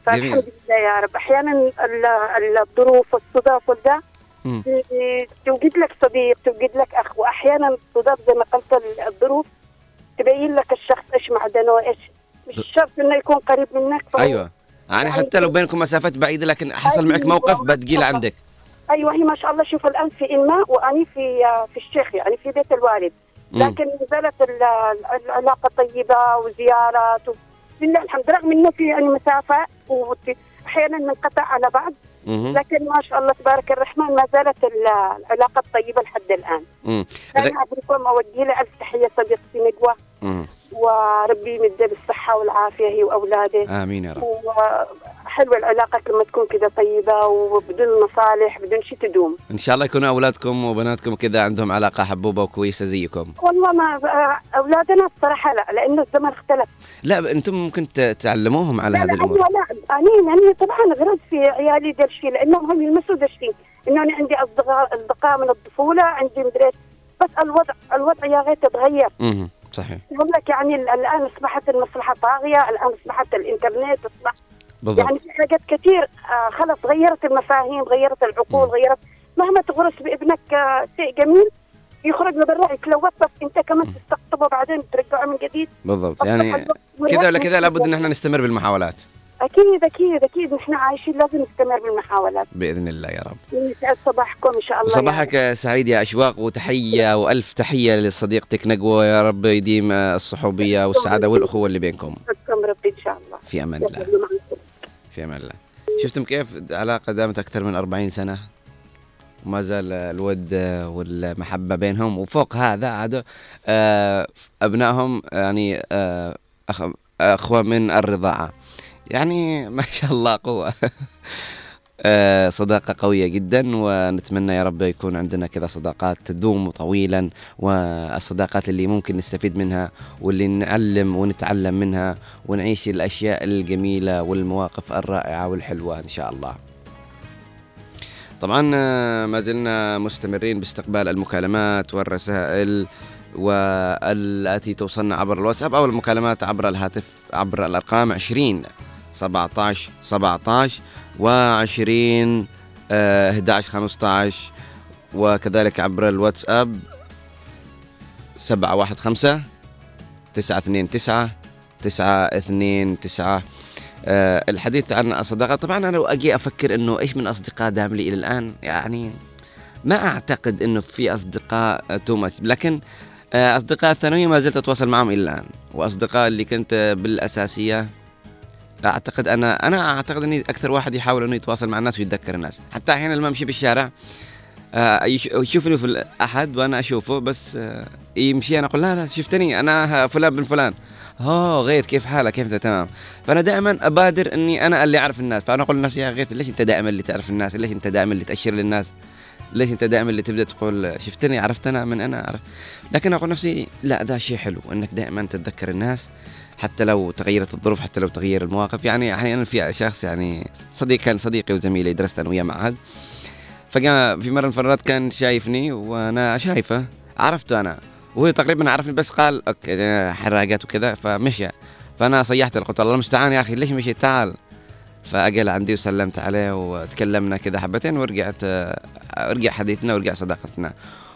S19: فالحمد لله يا رب. أحيانا ال- ال- الظروف والصدف
S2: مم.
S19: توجد لك صديق توجد لك أخ وأحيانا الصدف زي ما قلت ال- الظروف تبين لك الشخص إيش معدنه وإيش. مش شرط إنه يكون قريب منك
S2: أيوه. يعني حتى لو بينكم مسافات بعيدة لكن حصل معك موقف بتقيل عندك
S19: أيوه هي ما شاء الله. شوف الآن في انماء واني في في الشيخ يعني في بيت الوالد. لكن ما زالت ال- ال- العلاقة طيبة وزيارات و... لله الحمد. رغم إنه في يعني مسافة واحيانا ننقطع على بعض. لكن ما شاء الله تبارك الرحمن ما زالت ال- العلاقة الطيبة لحد
S2: الآن. إذا-
S19: أنا ابركم أودي له ألف تحية صديقتي نقوى.
S2: مم.
S19: وربي يمده بالصحة والعافية هي وأولاده.
S2: آمين يا رب.
S19: وحلوه العلاقة لما تكون كذا طيبة وبدون مصالح بدون شيء تدوم.
S2: إن شاء الله يكونوا أولادكم وبناتكم كذا عندهم علاقة حبوبة وكويسة زيكم.
S19: والله ما أولادنا الصراحة لا لأنه الزمن اختلف.
S2: لا أنتم ممكن تعلموهم على
S19: لا
S2: هذه
S19: لا
S2: الأمور.
S19: أيوه لا. اني اني طبعا غرض في عيالي الشيء لأنهم هم يلمسوا الشيء إنه أنا عندي أصدقاء أصدقاء من الطفولة عندي مدري. بس الوضع الوضع يا غير تتغير.
S2: صحيح.
S19: يقول لك يعني ال- الآن أصبحت المصلحة طاغية الآن أصبحت الإنترنت اصبح
S2: بالضبط.
S19: يعني في حاجات كثير آه خلص غيرت المفاهيم غيرت العقول غيرت. مهما تغرس بابنك آه شيء جميل يخرج من برا يتلوث انت كمان تستقطبه بعدين ترجعه من جديد.
S2: بالضبط. يعني كذا ولا كذا لابد إن إحنا نستمر بالمحاولات.
S19: أكيد أكيد أكيد. نحن عايشين لازم نستمر بالمحاولات.
S2: بإذن الله يا رب.
S19: يسعد صباحكم إن شاء الله.
S2: وصباحك سعيد يا أشواق وتحية وألف تحية لصديقتك نقوى يا رب يديم الصحوبية والسعادة والأخوة اللي بينكم.
S19: ربي إن شاء الله.
S2: في أمان الله. في أمان الله شفتم كيف علاقة دامت أكثر من 40 سنة؟ وما زال الود والمحبة بينهم. وفوق هذا عاد آه، أبنائهم يعني آه، أخ- أخوة من الرضاعة. يعني ما شاء الله قوة. آه، صداقة قوية جدا ونتمنى يا رب يكون عندنا كذا صداقات تدوم طويلا والصداقات اللي ممكن نستفيد منها واللي نعلم ونتعلم منها ونعيش الأشياء الجميلة والمواقف الرائعة والحلوة إن شاء الله. طبعا آه، ما زلنا مستمرين باستقبال المكالمات والرسائل والتي توصلنا عبر الواتساب أو المكالمات عبر الهاتف عبر الأرقام 20 17 17 و20 11 15 وكذلك عبر الواتساب 715 929 929 آه، الحديث عن الصداقة طبعا أنا لو أجي أفكر أنه إيش من أصدقاء دام لي إلى الآن يعني ما أعتقد أنه في أصدقاء تو ماتش لكن آه، أصدقاء الثانوية ما زلت أتواصل معهم إلى الآن وأصدقاء اللي كنت بالأساسية أعتقد أنا أنا أعتقد أني أكثر واحد يحاول أنه يتواصل مع الناس ويتذكر الناس. حتى أحيانا لما أمشي بالشارع آه، يش- يشوفني في الأحد وأنا أشوفه بس آه، يمشي أنا أقول لا لا شفتني أنا فلان بن فلان. آه غيث كيف حالك؟ كيف أنت؟ تمام. فأنا دائما أبادر إني أنا اللي أعرف الناس. فأنا أقول لنفسي يا غيث ليش أنت دائما اللي تعرف الناس؟ ليش أنت دائما اللي تأشر للناس؟ ليش أنت دائما اللي تبدأ تقول شفتني عرفت أنا من أنا عرف لكن أقول نفسي لا ده شيء حلو إنك دائما تتذكر الناس. حتى لو تغيرت الظروف حتى لو تغير المواقف. يعني أحيانا في شخص يعني صديق كان صديقي وزميلي درست أنا وياه معهد. فقام في مرة من المرات كان شايفني وأنا شايفه عرفته أنا. وهو تقريبا عرفني بس قال أوكي حراقات وكذا. فمشى فأنا صيحت قلت الله المستعان يا أخي ليش مشيت؟ تعال. فاجل عندي وسلمت عليه وتكلمنا كذا حبتين ورجعت آه، رجع حديثنا ورجع صداقتنا.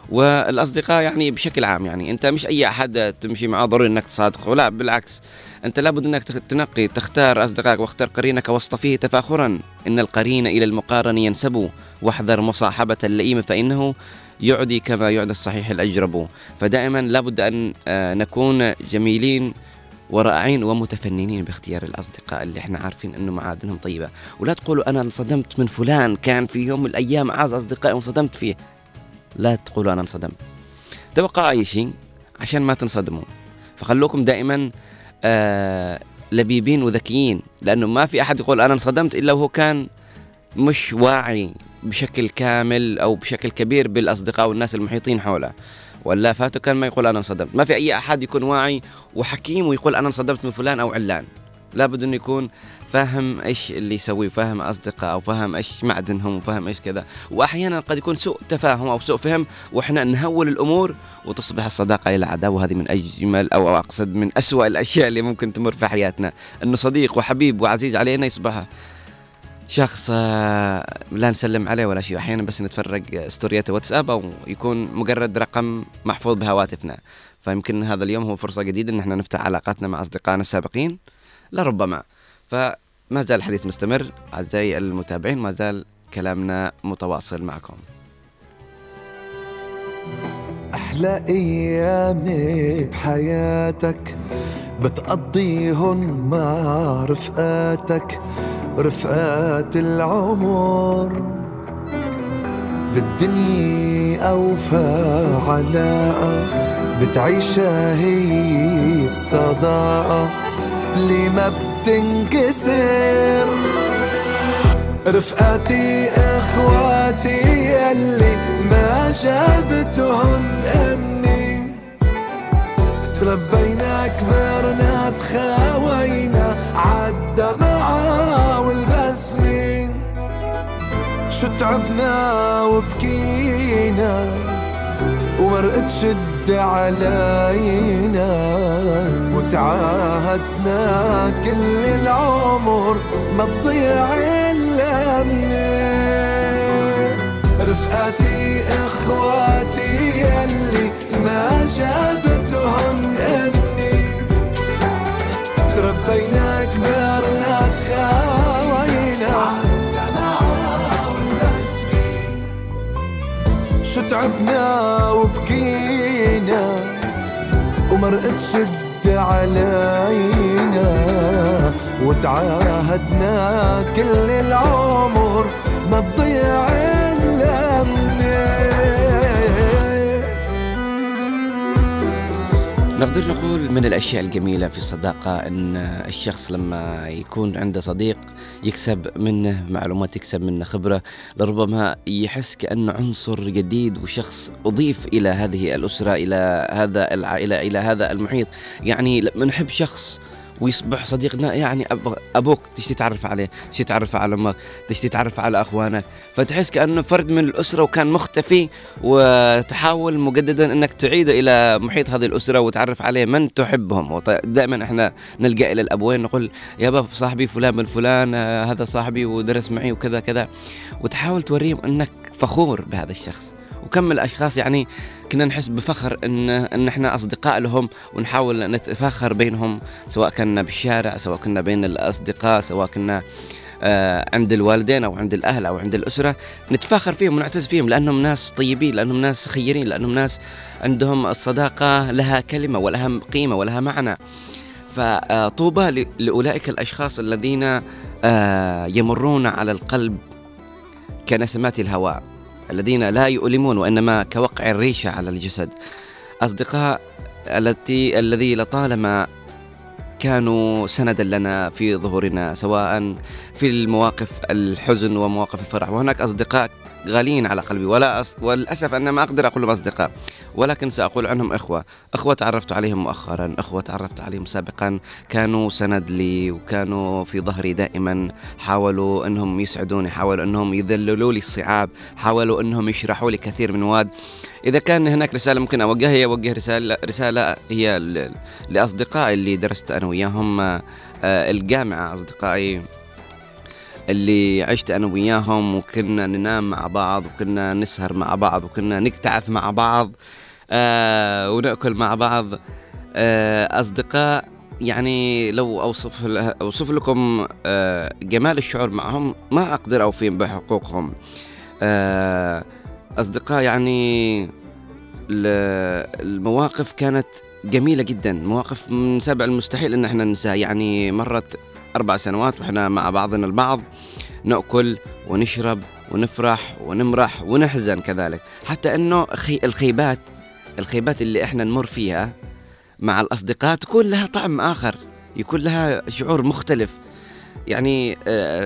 S2: والأصدقاء يعني بشكل عام يعني أنت مش أي أحد تمشي معاه ضروري إنك تصادقه لا بالعكس. أنت لابد إنك تنقي تختار أصدقائك واختر قرينك واصطفيه تفاخرا. إن القرين إلى المقارن ينسب واحذر مصاحبة اللئيم فإنه يعدي كما يعدي الصحيح الأجرب. فدائما لابد أن آه، نكون جميلين ورائعين ومتفننين باختيار الأصدقاء اللي إحنا عارفين إنه معادنهم طيبة. ولا تقولوا أنا انصدمت من فلان كان في يوم من الأيام أعز أصدقائي وانصدمت فيه. لا تقولوا أنا انصدمت. توقع اي شيء عشان ما تنصدموا. فخلوكم دائما آه لبيبين وذكيين لأنه ما في أحد يقول أنا انصدمت إلا وهو كان مش واعي بشكل كامل أو بشكل كبير بالأصدقاء والناس المحيطين حوله. ولا فاته كان ما يقول أنا انصدمت. ما في أي أحد يكون واعي وحكيم ويقول أنا انصدمت من فلان أو علان. لابد انه يكون فاهم إيش اللي يسويه فاهم أصدقاء وفاهم إيش معدنهم وفاهم إيش كذا. وأحيانا قد يكون سوء تفاهم أو سوء فهم وإحنا نهول الأمور وتصبح الصداقة إلى عداوة. وهذه من اجمل أو أقصد من أسوأ الأشياء اللي ممكن تمر في حياتنا. إنه صديق وحبيب وعزيز علينا يصبح شخص آه، لا نسلم عليه ولا شيء. أحيانا بس نتفرج ستوريات واتساب أو يكون مجرد رقم محفوظ بهواتفنا. فيمكن هذا اليوم هو فرصة جديدة إن إحنا نفتح علاقاتنا مع أصدقائنا السابقين. لربما فما زال الحديث مستمر أعزائي المتابعين ما زال كلامنا متواصل معكم.
S20: أحلى أيامي بحياتك بتقضيهن مع رفقاتك رفقات العمر. بالدنيا أوفى علاقة بتعيشها هي الصداقة. اللي ما بتنكسر. رفقاتي اخواتي يلي ما جابتهن امي تربينا كبرنا تخاوينا عالدمعة والبسمة شو تعبنا وبكينا ومرقت شد علينا. تعاهدنا كل العمر ما تضيع إلا رفقاتي إخواتي يلي ما جابتهم أمي. تربينا كبرنا تخاوينا. شو تعبنا وبكينا ومرقت شد علينا وتعاهدنا كل العمر ما تضيع
S2: نقدر نقول من الأشياء الجميلة في الصداقة أن الشخص لما يكون عنده صديق يكسب منه معلومات يكسب منه خبرة لربما يحس كأنه عنصر جديد وشخص أضيف إلى هذه الأسرة إلى هذا العائلة إلى هذا المحيط. يعني لما نحب شخص ويصبح صديقنا يعني أبوك تشتي تعرف عليه تشتي تعرف على أمك تشتي تعرف على أخوانك. فتحس كأنه فرد من الأسرة وكان مختفي وتحاول مجددا إنك تعيده إلى محيط هذه الأسرة وتعرف عليه من تحبهم. دائما إحنا نلجا إلى الابوين نقول يابا صاحبي فلان بن فلان آه، هذا صاحبي ودرس معي وكذا كذا. وتحاول توريهم إنك فخور بهذا الشخص. وكم الأشخاص يعني كنا نحس بفخر إن إن إحنا أصدقاء لهم ونحاول نتفاخر بينهم سواء كنا بالشارع سواء كنا بين الأصدقاء سواء كنا آه، عند الوالدين أو عند الأهل أو عند الأسرة نتفاخر فيهم ونعتز فيهم لأنهم ناس طيبين لأنهم ناس خيرين لأنهم ناس عندهم الصداقة لها كلمة ولها قيمة ولها معنى. فطوبى لأولئك الأشخاص الذين آه، يمرون على القلب كنسمات الهواء. الذين لا يؤلمون وإنما كوقع الريشه على الجسد. أصدقاء التي الذي لطالما كانوا سندا لنا في ظهورنا سواء في المواقف الحزن ومواقف الفرح. وهناك أصدقاء غاليين على قلبي. ولا أص... وللأسف أنا ما أقدر أقول لهم أصدقاء. ولكن سأقول عنهم إخوة، إخوة تعرفت عليهم مؤخرا، إخوة تعرفت عليهم سابقا. كانوا سند لي وكانوا في ظهري دائما. حاولوا إنهم يسعدوني، حاولوا إنهم يذللوا لي الصعاب، حاولوا إنهم يشرحوا لي كثير من مواد. إذا كان هناك رسالة ممكن أوجهها هي أوجه رسالة رسالة هي ل- لأصدقائي اللي درست أنا وياهم آه، الجامعة أصدقائي اللي عشت أنا وياهم وكنا ننام مع بعض وكنا نسهر مع بعض وكنا نكتعث مع بعض آه ونأكل مع بعض. آه أصدقاء يعني لو أوصف أوصف لكم آه جمال الشعور معهم ما أقدر اوفيهم بحقوقهم. آه أصدقاء يعني ال- المواقف كانت جميلة جدا مواقف من سبع المستحيل إن إحنا ننساها. يعني مرت أربع سنوات وإحنا مع بعضنا البعض نأكل ونشرب ونفرح ونمرح ونحزن كذلك. حتى خي الخيبات الخيبات اللي إحنا نمر فيها مع الأصدقاء تكون لها طعم آخر يكون لها شعور مختلف. يعني آه،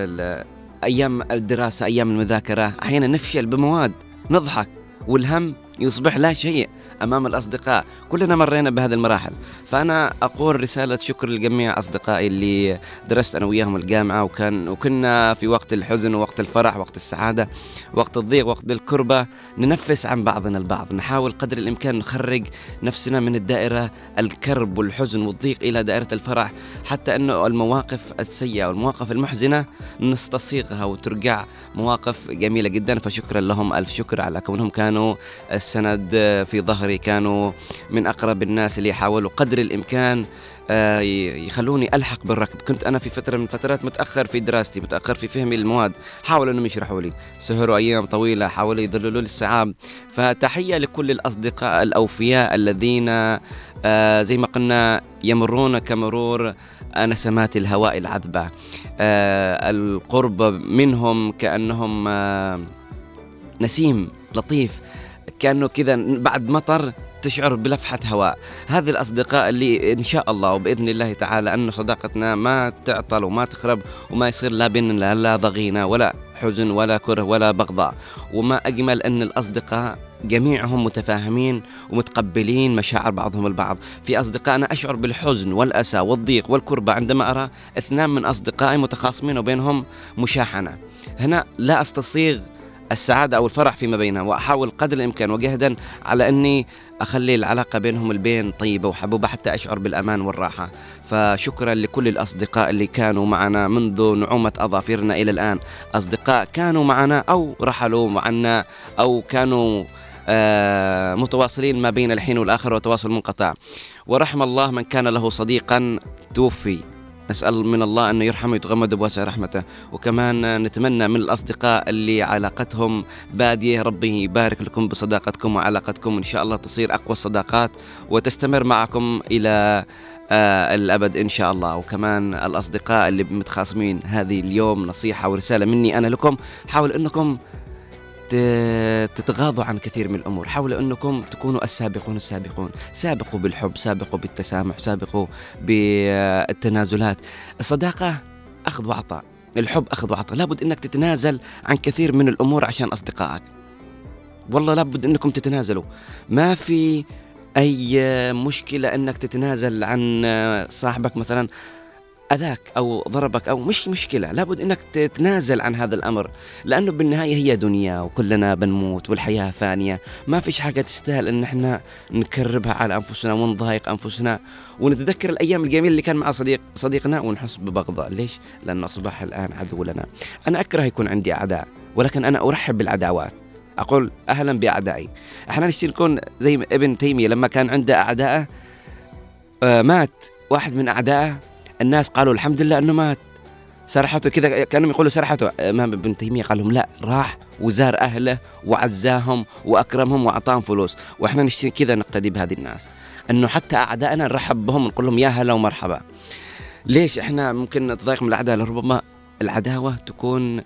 S2: ال- أيام الدراسة أيام المذاكرة أحيانا نفشل بمواد نضحك والهم يصبح لا شيء أمام الأصدقاء. كلنا مرينا بهذه المراحل. فأنا أقول رسالة شكر لجميع أصدقائي اللي درست أنا وياهم الجامعة وكان وكنا في وقت الحزن ووقت الفرح وقت السعادة وقت الضيق وقت الكربة ننفس عن بعضنا البعض نحاول قدر الإمكان نخرج نفسنا من الدائرة الكرب والحزن والضيق إلى دائرة الفرح حتى انه المواقف السيئة والمواقف المحزنة نستصيغها وترجع مواقف جميلة جدا. فشكرا لهم ألف شكر على كونهم كانوا السند في ظهري كانوا من أقرب الناس اللي حاولوا قدر الإمكان آه، يخلوني ألحق بالركب. كنت أنا في فترة من الفترات متأخر في دراستي متأخر في فهمي للمواد. حاولوا إنهم يشرحوا لي. سهروا أيام طويلة حاولوا يذللوا لي الصعاب فتحية لكل الأصدقاء الأوفياء الذين آه، زي ما قلنا يمرون كمرور نسمات الهواء العذبة. آه، القرب منهم كأنهم نسيم لطيف. كأنه كذا بعد مطر تشعر بلفحة هواء. هذه الأصدقاء اللي إن شاء الله وبإذن الله تعالى أن صداقتنا ما تعطل وما تخرب وما يصير لا بيننا لا ضغينة ولا حزن ولا كره ولا بغضاء. وما أجمل أن الأصدقاء جميعهم متفاهمين ومتقبلين مشاعر بعضهم البعض. في أصدقائنا أشعر بالحزن والأسى والضيق والكربة عندما أرى اثنان من أصدقائي متخاصمين وبينهم مشاحنة. هنا لا أستصيغ السعادة أو الفرح فيما بينهم وأحاول قدر الإمكان وجهدا على إني أخلي العلاقة بينهم البين طيبة وحبوبة حتى أشعر بالأمان والراحة. فشكرا لكل الأصدقاء اللي كانوا معنا منذ نعومة أظافرنا إلى الآن. أصدقاء كانوا معنا أو رحلوا عنا أو كانوا آه، متواصلين ما بين الحين والآخر وتواصل منقطع. ورحم الله من كان له صديقا. توفي. نسأل من الله أنه يرحمه ويتغمد بواسع رحمته. وكمان نتمنى من الأصدقاء اللي علاقتهم بادية ربي يبارك لكم بصداقتكم وعلاقتكم. إن شاء الله تصير أقوى الصداقات وتستمر معكم إلى آه الأبد إن شاء الله. وكمان الأصدقاء اللي متخاصمين هذه اليوم نصيحة ورسالة مني أنا لكم. حاول أنكم ت- تتغاضوا عن كثير من الأمور، حاولوا أنكم تكونوا السابقون السابقون، سابقوا بالحب، سابقوا بالتسامح، سابقوا بالتنازلات، الصداقة أخذ وعطاء، الحب أخذ وعطاء، لابد إنك تتنازل عن كثير من الأمور عشان أصدقائك. والله لابد إنكم تتنازلوا، ما في أي مشكلة إنك تتنازل عن صاحبك مثلا أذاك أو ضربك أو مش مشكلة لابد إنك تتنازل عن هذا الأمر لأنه بالنهاية هي دنيا وكلنا بنموت والحياة فانية. ما فيش حاجة تستاهل إن إحنا نكربها على أنفسنا ونضايق أنفسنا. ونتذكر الأيام الجميلة اللي كان مع صديق صديقنا ونحس ببغضه ليش؟ لأنه أصبح الآن عدو لنا أنا أكره يكون عندي أعداء ولكن أنا أرحب بالعداوات أقول أهلا بأعدائي. إحنا نشتي نكون زي ابن تيمية لما كان عنده اعداءه آه، مات واحد من أعدائه الناس قالوا الحمد لله انه مات. سرحته كذا كانهم يقولوا سرحته. إمام ابن تيمية قال لهم لا راح وزار أهله وعزاهم وأكرمهم وأعطاهم فلوس. وإحنا نشتري كذا نقتدي بهذه الناس. إنه حتى أعدائنا نرحب بهم ونقول لهم يا هلا ومرحبا. ليش إحنا ممكن نتضايق من الاعداء لربما العداوة تكون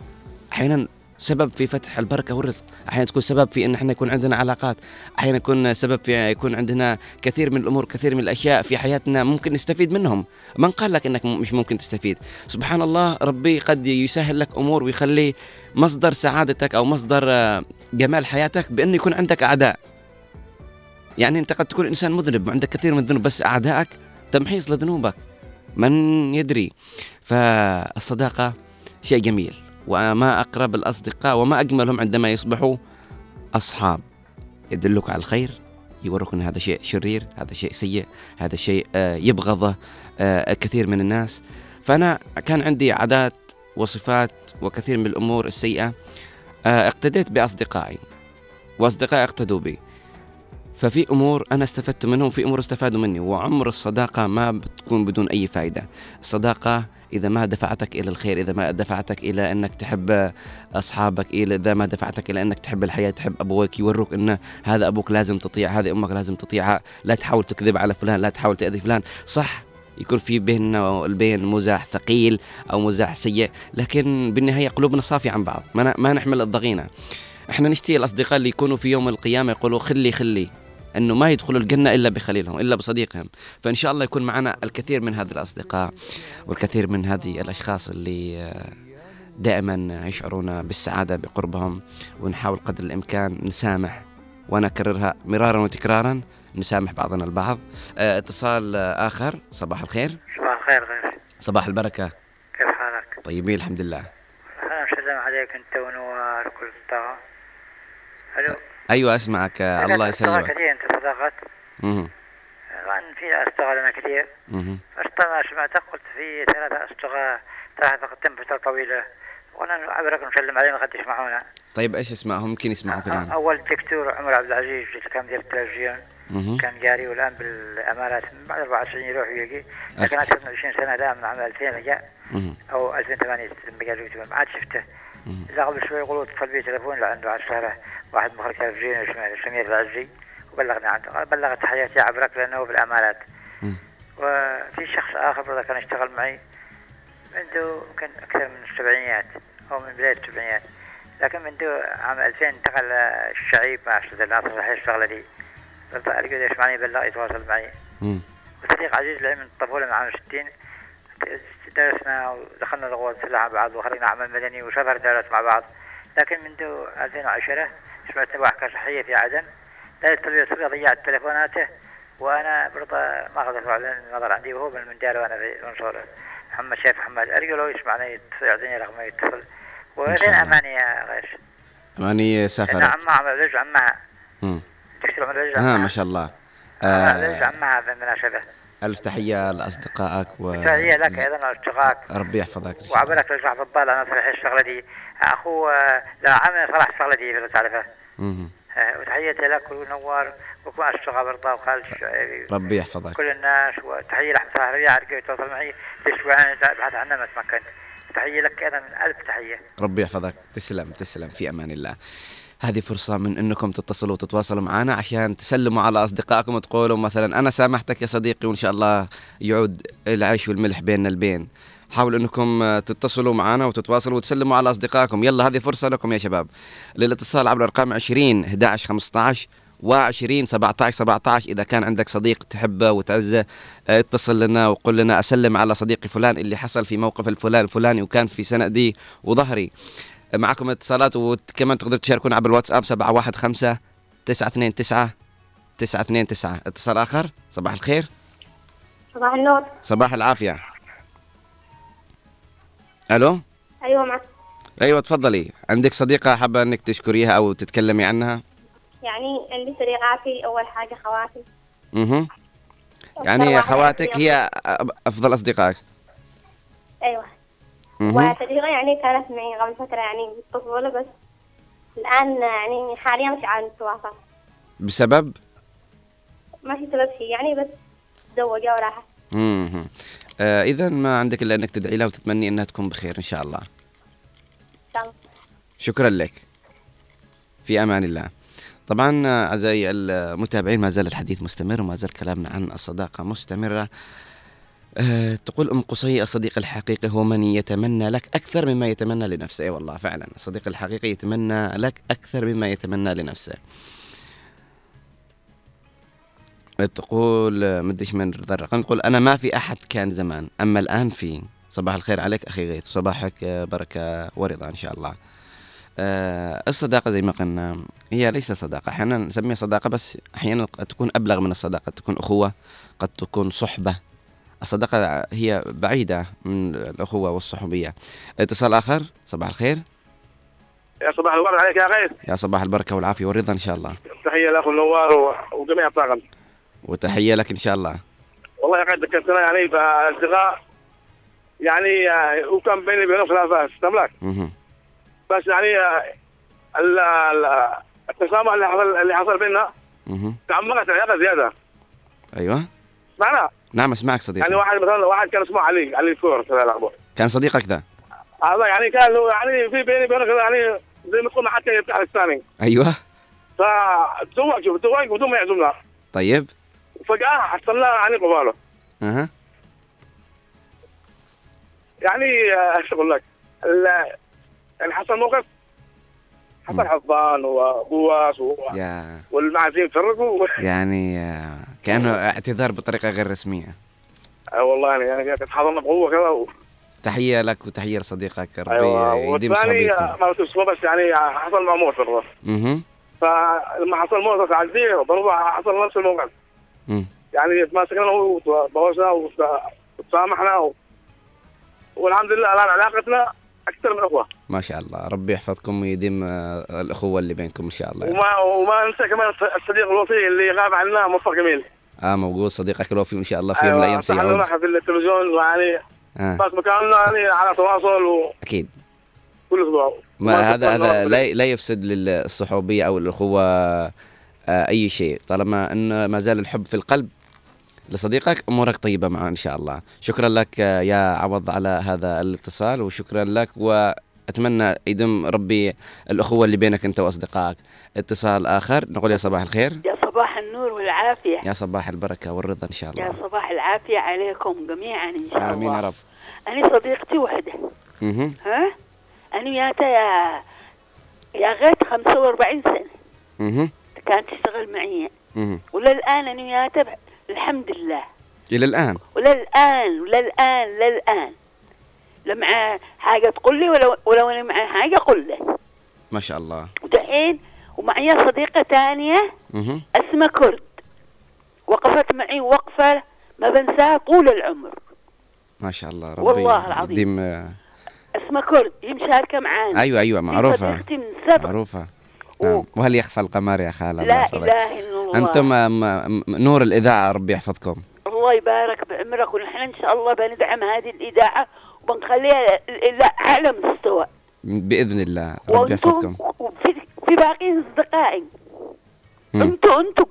S2: أحيانا سبب في فتح البركة والرزق، أحيانا تكون سبب في إن إحنا يكون عندنا علاقات، أحيانا يكون سبب في يكون عندنا كثير من الأمور، كثير من الأشياء في حياتنا ممكن نستفيد منهم، من قال لك إنك مش ممكن تستفيد؟ سبحان الله ربي قد يسهل لك أمور ويخلي مصدر سعادتك أو مصدر آه، جمال حياتك بأنه يكون عندك أعداء. يعني أنت قد تكون إنسان مذنب وعندك كثير من الذنوب بس اعدائك تمحيص لذنوبك. من يدري؟ فالصداقة شيء جميل وما أقرب الأصدقاء وما أجملهم عندما يصبحوا أصحاب. يدلك على الخير يورك أن هذا شيء شرير هذا شيء سيء هذا شيء آه، يبغضه آه، كثير من الناس. فأنا كان عندي عادات وصفات وكثير من الأمور السيئة آه، اقتديت بأصدقائي وأصدقائي اقتدوا بي. ففي أمور أنا استفدت منهم وفي أمور استفادوا مني وعمر الصداقة ما بتكون بدون أي فائده الصداقة إذا ما دفعتك إلى الخير إذا ما دفعتك إلى إنك تحب أصحابك إذا ما دفعتك إلى إنك تحب الحياة تحب ابويك يوروك إن هذا أبوك لازم تطيع هذه أمك لازم تطيعها لا تحاول تكذب على فلان لا تحاول تأذي فلان. صح يكون في بيننا والبين مزاح ثقيل أو مزاح سيء لكن بالنهاية قلوبنا صافية عن بعض. ما, ما نحمل الضغينة. إحنا نشتهي الأصدقاء اللي يكونوا في يوم القيامة يقولوا خلي خلي. أنه ما يدخلوا الجنة إلا بخليلهم إلا بصديقهم. فإن شاء الله يكون معنا الكثير من هذه الأصدقاء والكثير من هذه الأشخاص اللي آه، دائما يشعرون بالسعادة بقربهم. ونحاول قدر الإمكان نسامح وأنا اكررها مرارا وتكرارا نسامح بعضنا البعض. آه، اتصال آخر صباح الخير.
S21: صباح الخير غير
S2: صباح البركة.
S21: كيف حالك؟
S2: طيبين الحمد لله.
S21: مسلم عليك أنت ونوار وكل الطاقة ألو.
S2: أيوه أسمعك. آه، الله يسلمك.
S21: كثير أنت.
S2: مهم.
S21: طبعا في أشتغل أنا كثير.
S2: مهم.
S21: أشتغل سمعتك قلت في ثلاثة ثلاثة قدم فترة طويلة وأنا أعبرك نسلم عليهم قد يسمعونا.
S2: طيب إيش اسمائهم يمكن يسمعوك الآن.
S21: أول دكتور عمر عبد العزيز اللي كان مدير التلفزيون. كان جاري والآن بالأمارات. من بعد 24 يروح ويجي. لكن. أكثر من 20 سنة الآن من عام 2000 جاء. أو 2008 لما قال يوتيوب. ما عاد شفته. الا قبل شوي يقولوا اتصل بي تليفون اللي عنده على الشهرة واحد مخرج تلفزيون اسمه سمير العزي. وبلغني عنه قال بلغت تحياتي عبرك لأنه بالامارات وفي شخص آخر برضه كان يشتغل معي منذ يمكن أكثر من السبعينيات أو من بداية السبعينيات. لكن منذ عام 2000 انتقل الشعيب مع أستاذ الناصر صحيح الشغلة دي. القى يسمعني بلغ يتواصل معي. وصديق عزيز لي من الطفوله من عام 60 درسنا ودخلنا الغوص مع بعض وخرجنا عمل مدني وسافر درس مع بعض. لكن منذ 2010 سمعت وحكة صحية في عدن. لا يستطيع ضيعت تليفوناته وأنا برضه ما قدرت على النظر عندي وهو من المنجال وأنا في المنصورة محمد شيخ محمد ارجو لو يسمعني يعطيني رقمه يتصل
S2: إن شاء
S21: وين
S2: الله.
S21: اماني يا أنا
S2: سافرت
S21: عمها رجع عمها
S2: مم.
S21: تكتب عمل رجع
S2: ها
S21: عمها
S2: ما شاء الله آه
S21: عمها بالمناسبة
S2: ألف تحية لأصدقائك و
S21: تحية لك أيضا اشتقاق
S2: ربي يحفظك.
S21: وعبالك رجع بالضال أنا صريح الشغلة دي اخو آه، لا عمل صلاح الشغلة دي لو تعرفها وتحياتي لك ونوار وكل اشتغال برضا وخالد الشعيبي.
S2: ربي يحفظك.
S21: كل الناس وتحية لأحمد صلاح ربيع عرقي يتواصل معي في أسبوعين بحث عنه ما تمكنت. تحية لك أيضا من ألف تحية.
S2: ربي يحفظك. تسلم تسلم. في أمان الله. هذه فرصة من إنكم تتصلوا وتتواصلوا معنا عشان تسلموا على أصدقائكم وتقولوا مثلا أنا سامحتك يا صديقي وإن شاء الله يعود العيش والملح بيننا البين. حاولوا إنكم آه، تتصلوا معنا وتتواصلوا وتسلموا على أصدقائكم. يلا هذه فرصة لكم يا شباب. للاتصال عبر الارقام 20 11 15 و20 17 17 إذا كان عندك صديق تحبه وتعزه آه، اتصل لنا وقل لنا أسلم على صديقي فلان اللي حصل في موقف الفلان الفلاني وكان في سندي وظهري. معكم اتصالات وكمان تقدروا تشاركونا عبر الواتساب 715 929 929 اتصال آخر صباح الخير.
S22: صباح النور.
S2: صباح العافية. ألو؟
S22: أيوه معك.
S2: أيوه تفضلي. عندك صديقة حابة إنك تشكريها أو تتكلمي عنها؟
S22: يعني عندي صديقاتي أول حاجة خواتي. أها
S2: يعني خواتك هي أفضل أصدقائك.
S22: أيوه.
S2: أها
S22: وصديقة يعني كانت معي قبل فترة يعني بالطفولة بس الآن يعني حاليا مش عارف نتواصل
S2: بسبب؟
S22: ما في سبب شيء يعني بس تزوجة وراحت.
S2: آه اذا ما عندك إلا إنك تدعي لها وتتمني إنها تكون بخير إن شاء الله.
S22: إن شاء الله
S2: شكرا لك. في أمان الله. طبعا آه، أعزائي المتابعين ما زال الحديث مستمر وما زال كلامنا عن الصداقة مستمرة. أه تقول أم قصي الصديق الحقيقي هو من يتمنى لك أكثر مما يتمنى لنفسه. إي والله فعلا. الصديق الحقيقي يتمنى لك أكثر مما يتمنى لنفسه. تقول مدريش من ذا الرقم تقول أنا ما في أحد كان زمان أما الآن في. صباح الخير عليك أخي غيث صباحك آه، بركة ورضا إن شاء الله. آه، الصداقة زي ما قلنا هي ليست صداقة. أحيانا نسميها صداقة بس أحيانا تكون أبلغ من الصداقة تكون أخوة قد تكون صحبة. الصداقة هي بعيدة من الأخوة والصحوبية. اتصال آخر صباح الخير.
S23: يا صباح الورد عليك يا غيث.
S2: يا صباح البركة والعافية والرضا إن شاء الله.
S23: تحية لاخو نوار و- وجميع الطاقم.
S2: وتحية لك إن شاء الله.
S23: والله غيث ذكرتنا يعني باصدقاء يعني آه، وكان بيني وبينهم خلافات تملك. بس يعني آه، ال- ال- التسامح اللي حصل اللي حصل بيننا. تعمقت العلاقه زيادة.
S2: أيوة.
S23: معنى
S2: نعم
S23: يعني
S2: صديقي.
S23: واحد مثلا واحد كان اسمه علي علي الأخبار.
S2: كان صديقك ذا
S23: هذا يعني كان له يعني في بيني وبينه يعني زي ما تقول حتى يفتح الثاني.
S2: أيوة.
S23: فتزوج تزوج بدون ما يعزمنا.
S2: طيب.
S23: وفجاه حصلنا يعني قباله
S2: أها.
S23: يعني آه، إيش أقول لك؟ يعني حصل موقف. حصل حضان وبواس و-
S2: يا.
S23: والمعازيم فرقوا
S2: يعني آه، كأنه اعتذار بطريقة غير رسمية.
S23: آه والله يعني يعني حضرنا بقوة كذا و-
S2: تحية لك وتحية لصديقك ربي
S23: أيوه
S2: يديم صحبيتكم
S23: آه، ما اسمه بس يعني حصل مع موت
S2: مهم.
S23: فلما حصل موت عزيه برضه حصل نفس الموقف.
S2: مم.
S23: يعني تماسكنا وتبوسنا وتسامحنا و... والحمد لله الان علاقتنا أكثر من إخوة.
S2: ما شاء الله. ربي يحفظكم ويديم آه، الأخوة اللي بينكم إن شاء الله.
S23: وما وما ننسى كمان الصديق الوفي اللي غاب عنا مصطفى جميل.
S2: آه موجود صديقك الوفي وإن شاء الله في يوم من الأيام
S23: صح
S2: سيعود
S23: في التلفزيون ويعني
S2: آه.
S23: بس مكاننا يعني على تواصل وكل
S2: أكيد.
S23: أسبوع.
S2: ما هذا هذا لا لا يفسد للصحوبية أو الأخوة آه، أي شيء. طالما أن ما زال الحب في القلب لصديقك أمورك طيبة معه إن شاء الله. شكرا لك يا عوض على هذا الاتصال وشكرا لك وأتمنى يدم ربي الأخوة اللي بينك أنت وأصدقائك. اتصال آخر نقول يا صباح الخير.
S24: يا صباح النور والعافية.
S2: يا صباح البركة والرضا إن شاء
S24: يا
S2: الله
S24: صباح العافية عليكم جميعا إن شاء
S2: آمين
S24: الله.
S2: يا رب.
S24: أنا صديقتي وحدة.
S2: مهم.
S24: ها؟ وياتا يا يا غيت 45 سنة.
S2: مهم.
S24: كانت تشتغل معي. وللآن أنا وياتا ب- الحمد لله.
S2: إلى الآن؟
S24: وللآن وللآن للآن. لا معاه حاجة تقول لي ولو ولو أنا معاه حاجة أقول له.
S2: ما شاء الله.
S24: ودحين ومعي صديقة ثانية. اسمها كرد. وقفت معي وقفة ما بنساها طول العمر.
S2: ما شاء الله ربي
S24: والله العظيم.
S2: آه،
S24: اسمها كرد هي مشاركة معانا.
S2: أيوه أيوه
S24: هي
S2: معروفة. نعم. وهل يخفى القمر يا خالة
S24: لا إله إلا الله.
S2: أنتم م- م- نور الإذاعة ربي يحفظكم.
S24: الله يبارك بعمرك ونحن إن شاء الله بندعم هذه الإذاعة وبنخليها إلى أعلى مستوى.
S2: بإذن الله ربي يحفظكم.
S24: وفي في باقي أصدقائي.
S2: مم.
S24: أنتوا أنتوا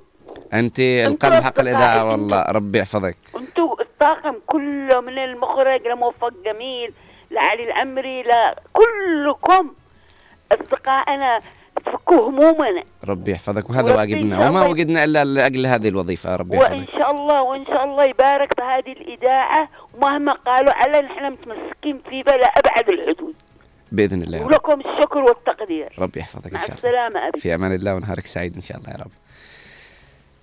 S2: أنت القلب حق
S24: أصدقائي،
S2: الاذاعه
S24: أنتم.
S2: والله ربي يحفظك.
S24: أنتوا الطاقم كله من المخرج لموفق جميل لعلي الأمري لكلكم أصدقائنا تفكوا همومنا
S2: ربي يحفظك. وهذا واجبنا وما وجدنا إلا لأجل هذه الوظيفة. ربي
S24: وإن
S2: يحفظك
S24: شاء الله وإن شاء الله يبارك بهذه الإذاعة. ومهما قالوا على نحن متمسكين فيه إلى أبعد الحدود.
S2: بإذن الله.
S24: ولكم الشكر والتقدير.
S2: ربي يحفظك إن
S24: مع
S2: شاء الله.
S24: السلامة أبي.
S2: في أمان الله ونهارك سعيد إن شاء الله يا رب.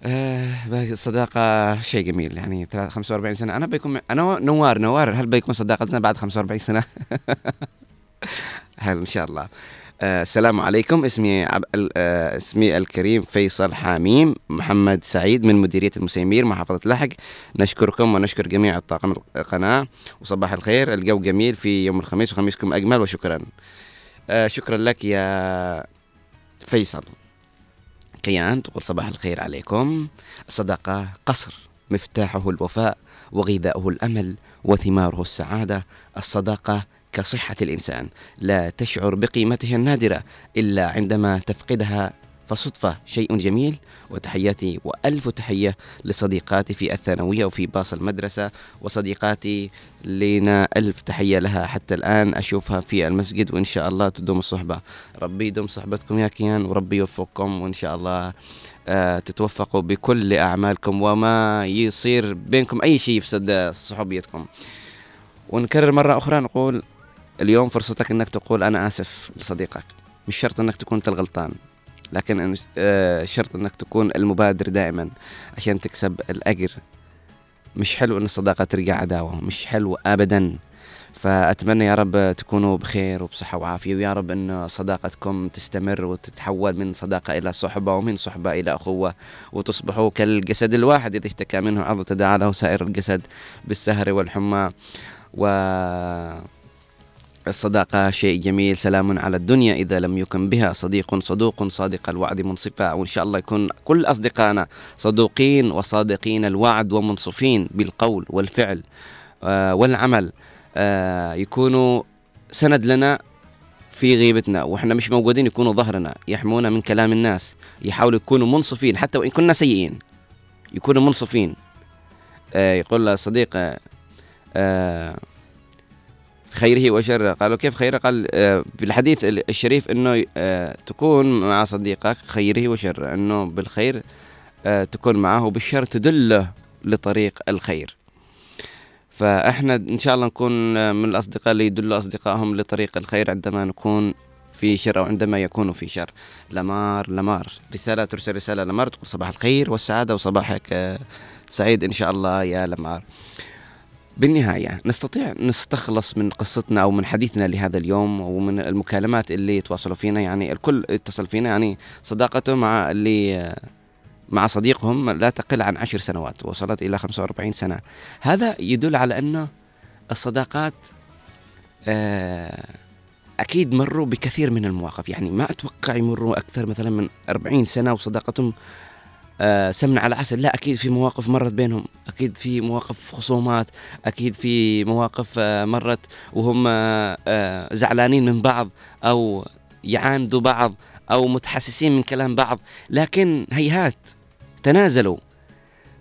S2: آه الصداقة شيء جميل. يعني ثلاث- 45 سنة. أنا بيكون أنا نوار نوار. هل بيكون صداقتنا بعد 45 سنة؟ هل إن شاء الله. السلام عليكم. اسمي عب... آه اسمي الكريم فيصل حاميم محمد سعيد من مديرية المسيمير محافظة لحق. نشكركم ونشكر جميع الطاقم القناة وصباح الخير. الجو جميل في يوم الخميس وخميسكم أجمل وشكرا. آه شكرا لك يا فيصل. كيان تقول صباح الخير عليكم. الصداقة قصر مفتاحه الوفاء وغذاؤه الأمل وثماره السعادة. الصداقة كصحة الإنسان. لا تشعر بقيمتها النادرة إلا عندما تفقدها. فصدفة شيء جميل. وتحياتي وألف تحية لصديقاتي في الثانوية وفي باص المدرسة. وصديقاتي لنا ألف تحية لها حتى الآن. أشوفها في المسجد وإن شاء الله تدوم الصحبة. ربي يدوم صحبتكم يا كيان وربي يوفقكم وإن شاء الله آه، تتوفقوا بكل أعمالكم وما يصير بينكم أي شيء يفسد صحوبيتكم ونكرر مرة أخرى نقول اليوم فرصتك أنك تقول أنا آسف لصديقك. مش شرط أنك تكون أنت الغلطان لكن آه، شرط أنك تكون المبادر دائما عشان تكسب الأجر. مش حلو أن الصداقة ترجع عداوة مش حلو أبدا. فأتمنى يا رب تكونوا بخير وبصحة وعافية ويا رب أن صداقتكم تستمر وتتحول من صداقة إلى صحبة ومن صحبة إلى أخوة وتصبحوا كالجسد الواحد إذا اشتكى منه عضو تداعى له سائر الجسد بالسهر والحمى. و الصداقة شيء جميل سلام على الدنيا. إذا لم يكن بها صديق صدوق صادق الوعد منصفا. وإن شاء الله يكون كل أصدقائنا صدوقين وصادقين الوعد ومنصفين بالقول والفعل آه، والعمل. آه، يكونوا سند لنا في غيبتنا وإحنا مش موجودين يكونوا ظهرنا يحمونا من كلام الناس يحاولوا يكونوا منصفين حتى وإن كنا سيئين يكونوا منصفين. آه يقول صديق آه آه خيره وشره. قالوا كيف خيره؟ قال آه بالحديث الشريف إنه آه تكون مع صديقك خيره وشره إنه بالخير آه تكون معه بالشر تدله لطريق الخير. فإحنا إن شاء الله نكون من الأصدقاء اللي يدلوا أصدقائهم لطريق الخير عندما نكون في شر أو عندما يكونوا في شر. لمار لمار. رسالة ترسل رسالة لمار تقول صباح الخير والسعادة وصباحك سعيد إن شاء الله يا لمار. بالنهاية نستطيع نستخلص من قصتنا أو من حديثنا لهذا اليوم ومن المكالمات اللي يتواصلوا فينا يعني الكل اتصل فينا يعني صداقته مع اللي مع صديقهم لا تقل عن عشر سنوات وصلت إلى 45 سنة. هذا يدل على أنه الصداقات آه، أكيد مروا بكثير من المواقف. يعني ما أتوقع يمروا أكثر مثلا من 40 سنة وصداقتهم آه، سمنة على عسل. لا أكيد في مواقف مرت بينهم. أكيد في مواقف خصومات. أكيد في مواقف آه، مرت وهم آه، زعلانين من بعض أو يعاندوا بعض أو متحسسين من كلام بعض. لكن هيهات تنازلوا.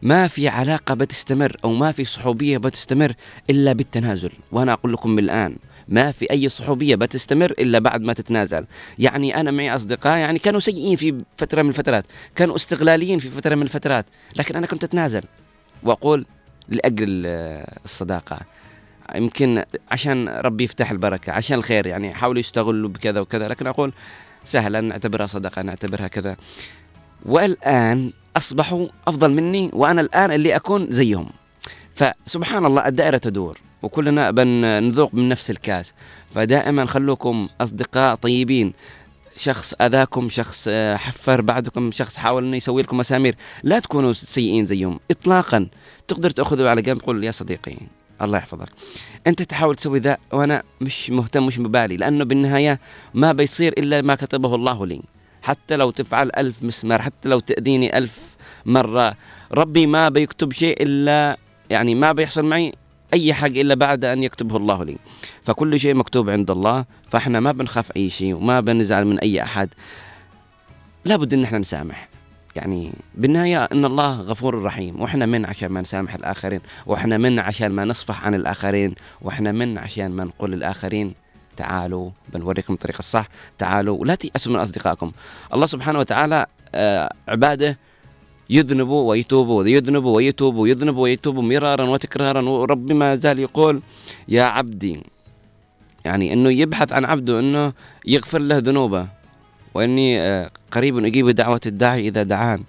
S2: ما في علاقة بتستمر أو ما في صحوبية بتستمر إلا بالتنازل. وأنا أقول لكم من الآن ما في أي صحوبية بتستمر إلا بعد ما تتنازل. يعني أنا معي أصدقاء يعني كانوا سيئين في فترة من الفترات كانوا استغلاليين في فترة من الفترات لكن أنا كنت أتنازل. وأقول لأجل الصداقة يمكن عشان ربي يفتح البركة عشان الخير يعني حاولوا يستغلوا بكذا وكذا لكن أقول سهلا نعتبرها صدقة نعتبرها كذا. والآن أصبحوا أفضل مني وأنا الآن اللي أكون زيهم. فسبحان الله الدائرة تدور وكلنا بنذوق من نفس الكاس. فدائما خلوكم أصدقاء طيبين. شخص أذاكم شخص آه، حفر بعدكم شخص حاول أنه يسوي لكم مسامير لا تكونوا سيئين زيهم. إطلاقا تقدر تأخذوا على جنب تقول يا صديقي الله يحفظك. أنت تحاول تسوي ذا وأنا مش مهتم مش مبالي لأنه بالنهاية ما بيصير إلا ما كتبه الله لي. حتى لو تفعل ألف مسمار حتى لو تأذيني ألف مرة ربي ما بيكتب شيء إلا يعني ما بيحصل معي أي حاجة إلا بعد أن يكتبه الله لي. فكل شيء مكتوب عند الله فإحنا ما بنخاف أي شيء وما بنزعل من أي أحد. لابد إن إحنا نسامح. يعني بالنهاية إن الله غفور رحيم. وإحنا من عشان ما نسامح الآخرين وإحنا من عشان ما نصفح عن الآخرين وإحنا من عشان ما نقول للآخرين تعالوا بنوريكم الطريق الصح تعالوا. ولا تيأسوا من أصدقائكم. الله سبحانه وتعالى آه عباده يذنبوا ويتوبوا يذنبوا ويتوبوا يذنبوا ويتوبوا مرارا وتكرارا وربي ما زال يقول يا عبدي. يعني إنه يبحث عن عبده إنه يغفر له ذنوبه. وإني آه، قريب أجيب دعوة الداعي إذا دعان.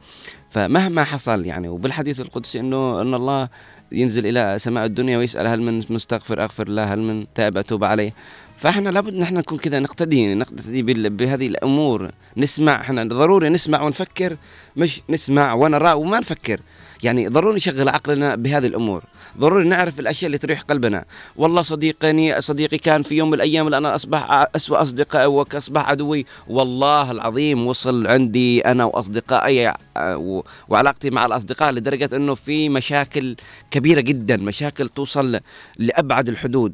S2: فمهما حصل يعني وبالحديث القدسي إنه إن الله ينزل إلى سماء الدنيا ويسأل هل من مستغفر أغفر له هل من تائب أتوب عليه. فاحنا لابد نحن نكون كذا نقتدي نقتدي بهذه الأمور. نسمع إحنا ضروري نسمع ونفكر مش نسمع ونرى وما نفكر. يعني ضروري نشغل عقلنا بهذه الأمور. ضروري نعرف الأشياء اللي تريح قلبنا. والله صديقني صديقي كان في يوم من الأيام اللي أنا أصبح أسوأ اصدقائي وأصبح عدوي. والله العظيم وصل عندي أنا وأصدقائي آه، وعلاقتي مع الأصدقاء لدرجة إنه في مشاكل كبيرة جدا مشاكل توصل لأبعد الحدود.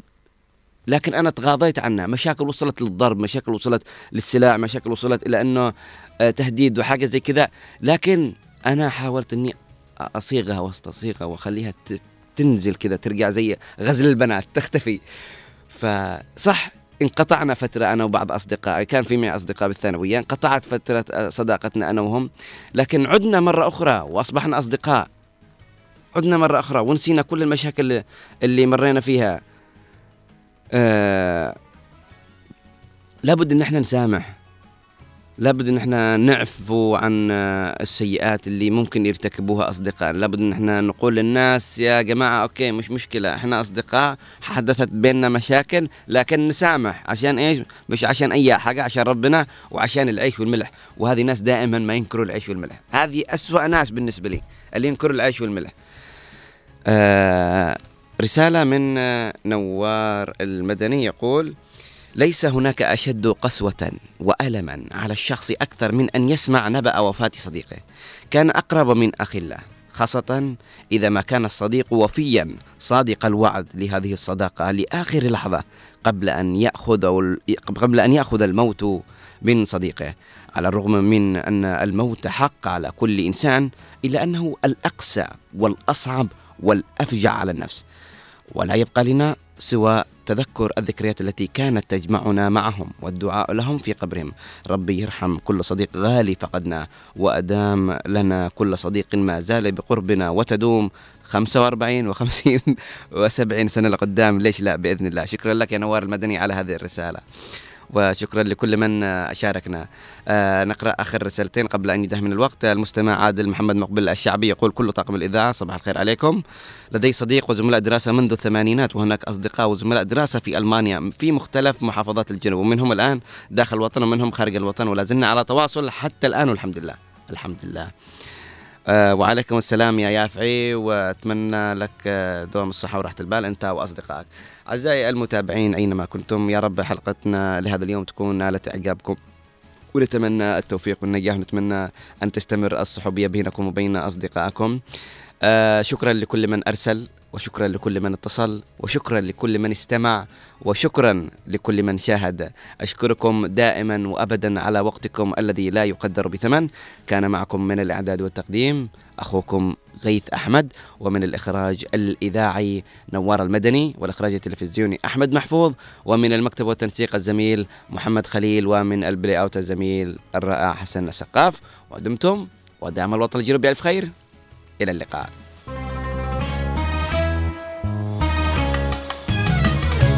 S2: لكن أنا تغاضيت عنها. مشاكل وصلت للضرب مشاكل وصلت للسلاح مشاكل وصلت إلى إنه آه، تهديد وحاجة زي كذا. لكن أنا حاولت إني أصيغها واستصيغها وأخليها تنزل كذا ترجع زي غزل البنات تختفي. فصح انقطعنا فترة أنا وبعض أصدقائي. كان في معي أصدقاء بالثانوية. انقطعت فترة آه، صداقتنا أنا وهم. لكن عدنا مرة أخرى وأصبحنا أصدقاء. عدنا مرة أخرى ونسينا كل المشاكل اللي مرينا فيها. آه لابد إن إحنا نسامح. لابد إن إحنا نعفو عن آه، السيئات اللي ممكن يرتكبوها أصدقاء. لابد إن إحنا نقول للناس يا جماعة أوكي مش مشكلة إحنا أصدقاء حدثت بيننا مشاكل لكن نسامح عشان إيش؟ مش عشان أي حاجة عشان ربنا وعشان العيش والملح. وهذه ناس دائما ما ينكروا العيش والملح. هذه أسوأ ناس بالنسبة لي اللي ينكروا العيش والملح. آه رسالة من نوار المدني يقول ليس هناك أشد قسوة وألما على الشخص أكثر من أن يسمع نبأ وفاة صديقه. كان أقرب من أخ له خاصة إذا ما كان الصديق وفيا صادق الوعد لهذه الصداقة لآخر لحظة قبل أن يأخذ قبل أن يأخذ الموت من صديقه. على الرغم من أن الموت حق على كل إنسان إلا أنه الأقسى والأصعب والأفجع على النفس. ولا يبقى لنا سوى تذكر الذكريات التي كانت تجمعنا معهم والدعاء لهم في قبرهم. ربي يرحم كل صديق غالي فقدناه وأدام لنا كل صديق ما زال بقربنا وتدوم. 45 و50 و70 سنة لقدام. ليش لا؟ بإذن الله. شكرا لك يا نوار المدني على هذه الرسالة. وشكرا لكل من آه، شاركنا آه نقرأ آخر رسالتين قبل أن ينتهي من الوقت. المستمع عادل محمد مقبل الشعبي يقول كل طاقم الإذاعة صباح الخير عليكم. لدي صديق وزملاء دراسة منذ الثمانينات وهناك أصدقاء وزملاء دراسة في ألمانيا في مختلف محافظات الجنوب ومنهم الآن داخل الوطن ومنهم خارج الوطن ولا زلنا على تواصل حتى الآن والحمد لله الحمد لله. آه وعليكم السلام يا يافعي وأتمنى لك آه، دوام الصحة وراحة البال أنت وأصدقائك. أعزائي المتابعين أينما كنتم يا رب حلقتنا لهذا اليوم تكون نالت إعجابكم ونتمنى التوفيق والنجاح ونتمنى أن تستمر الصحوبية بينكم وبين أصدقائكم. آه شكرا لكل من أرسل وشكرا لكل من اتصل وشكرا لكل من استمع وشكرا لكل من شاهد. أشكركم دائما وابدا على وقتكم الذي لا يقدر بثمن. كان معكم من الإعداد والتقديم أخوكم غيث أحمد ومن الإخراج الإذاعي نوار المدني والإخراج التلفزيوني أحمد محفوظ ومن المكتب والتنسيق الزميل محمد خليل ومن البلاي أوت الزميل الرائع حسن السقاف. ودمتم ودام الوطن الجنوبي ألف خير. إلى اللقاء.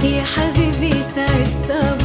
S1: يا حبيبي سعد صباح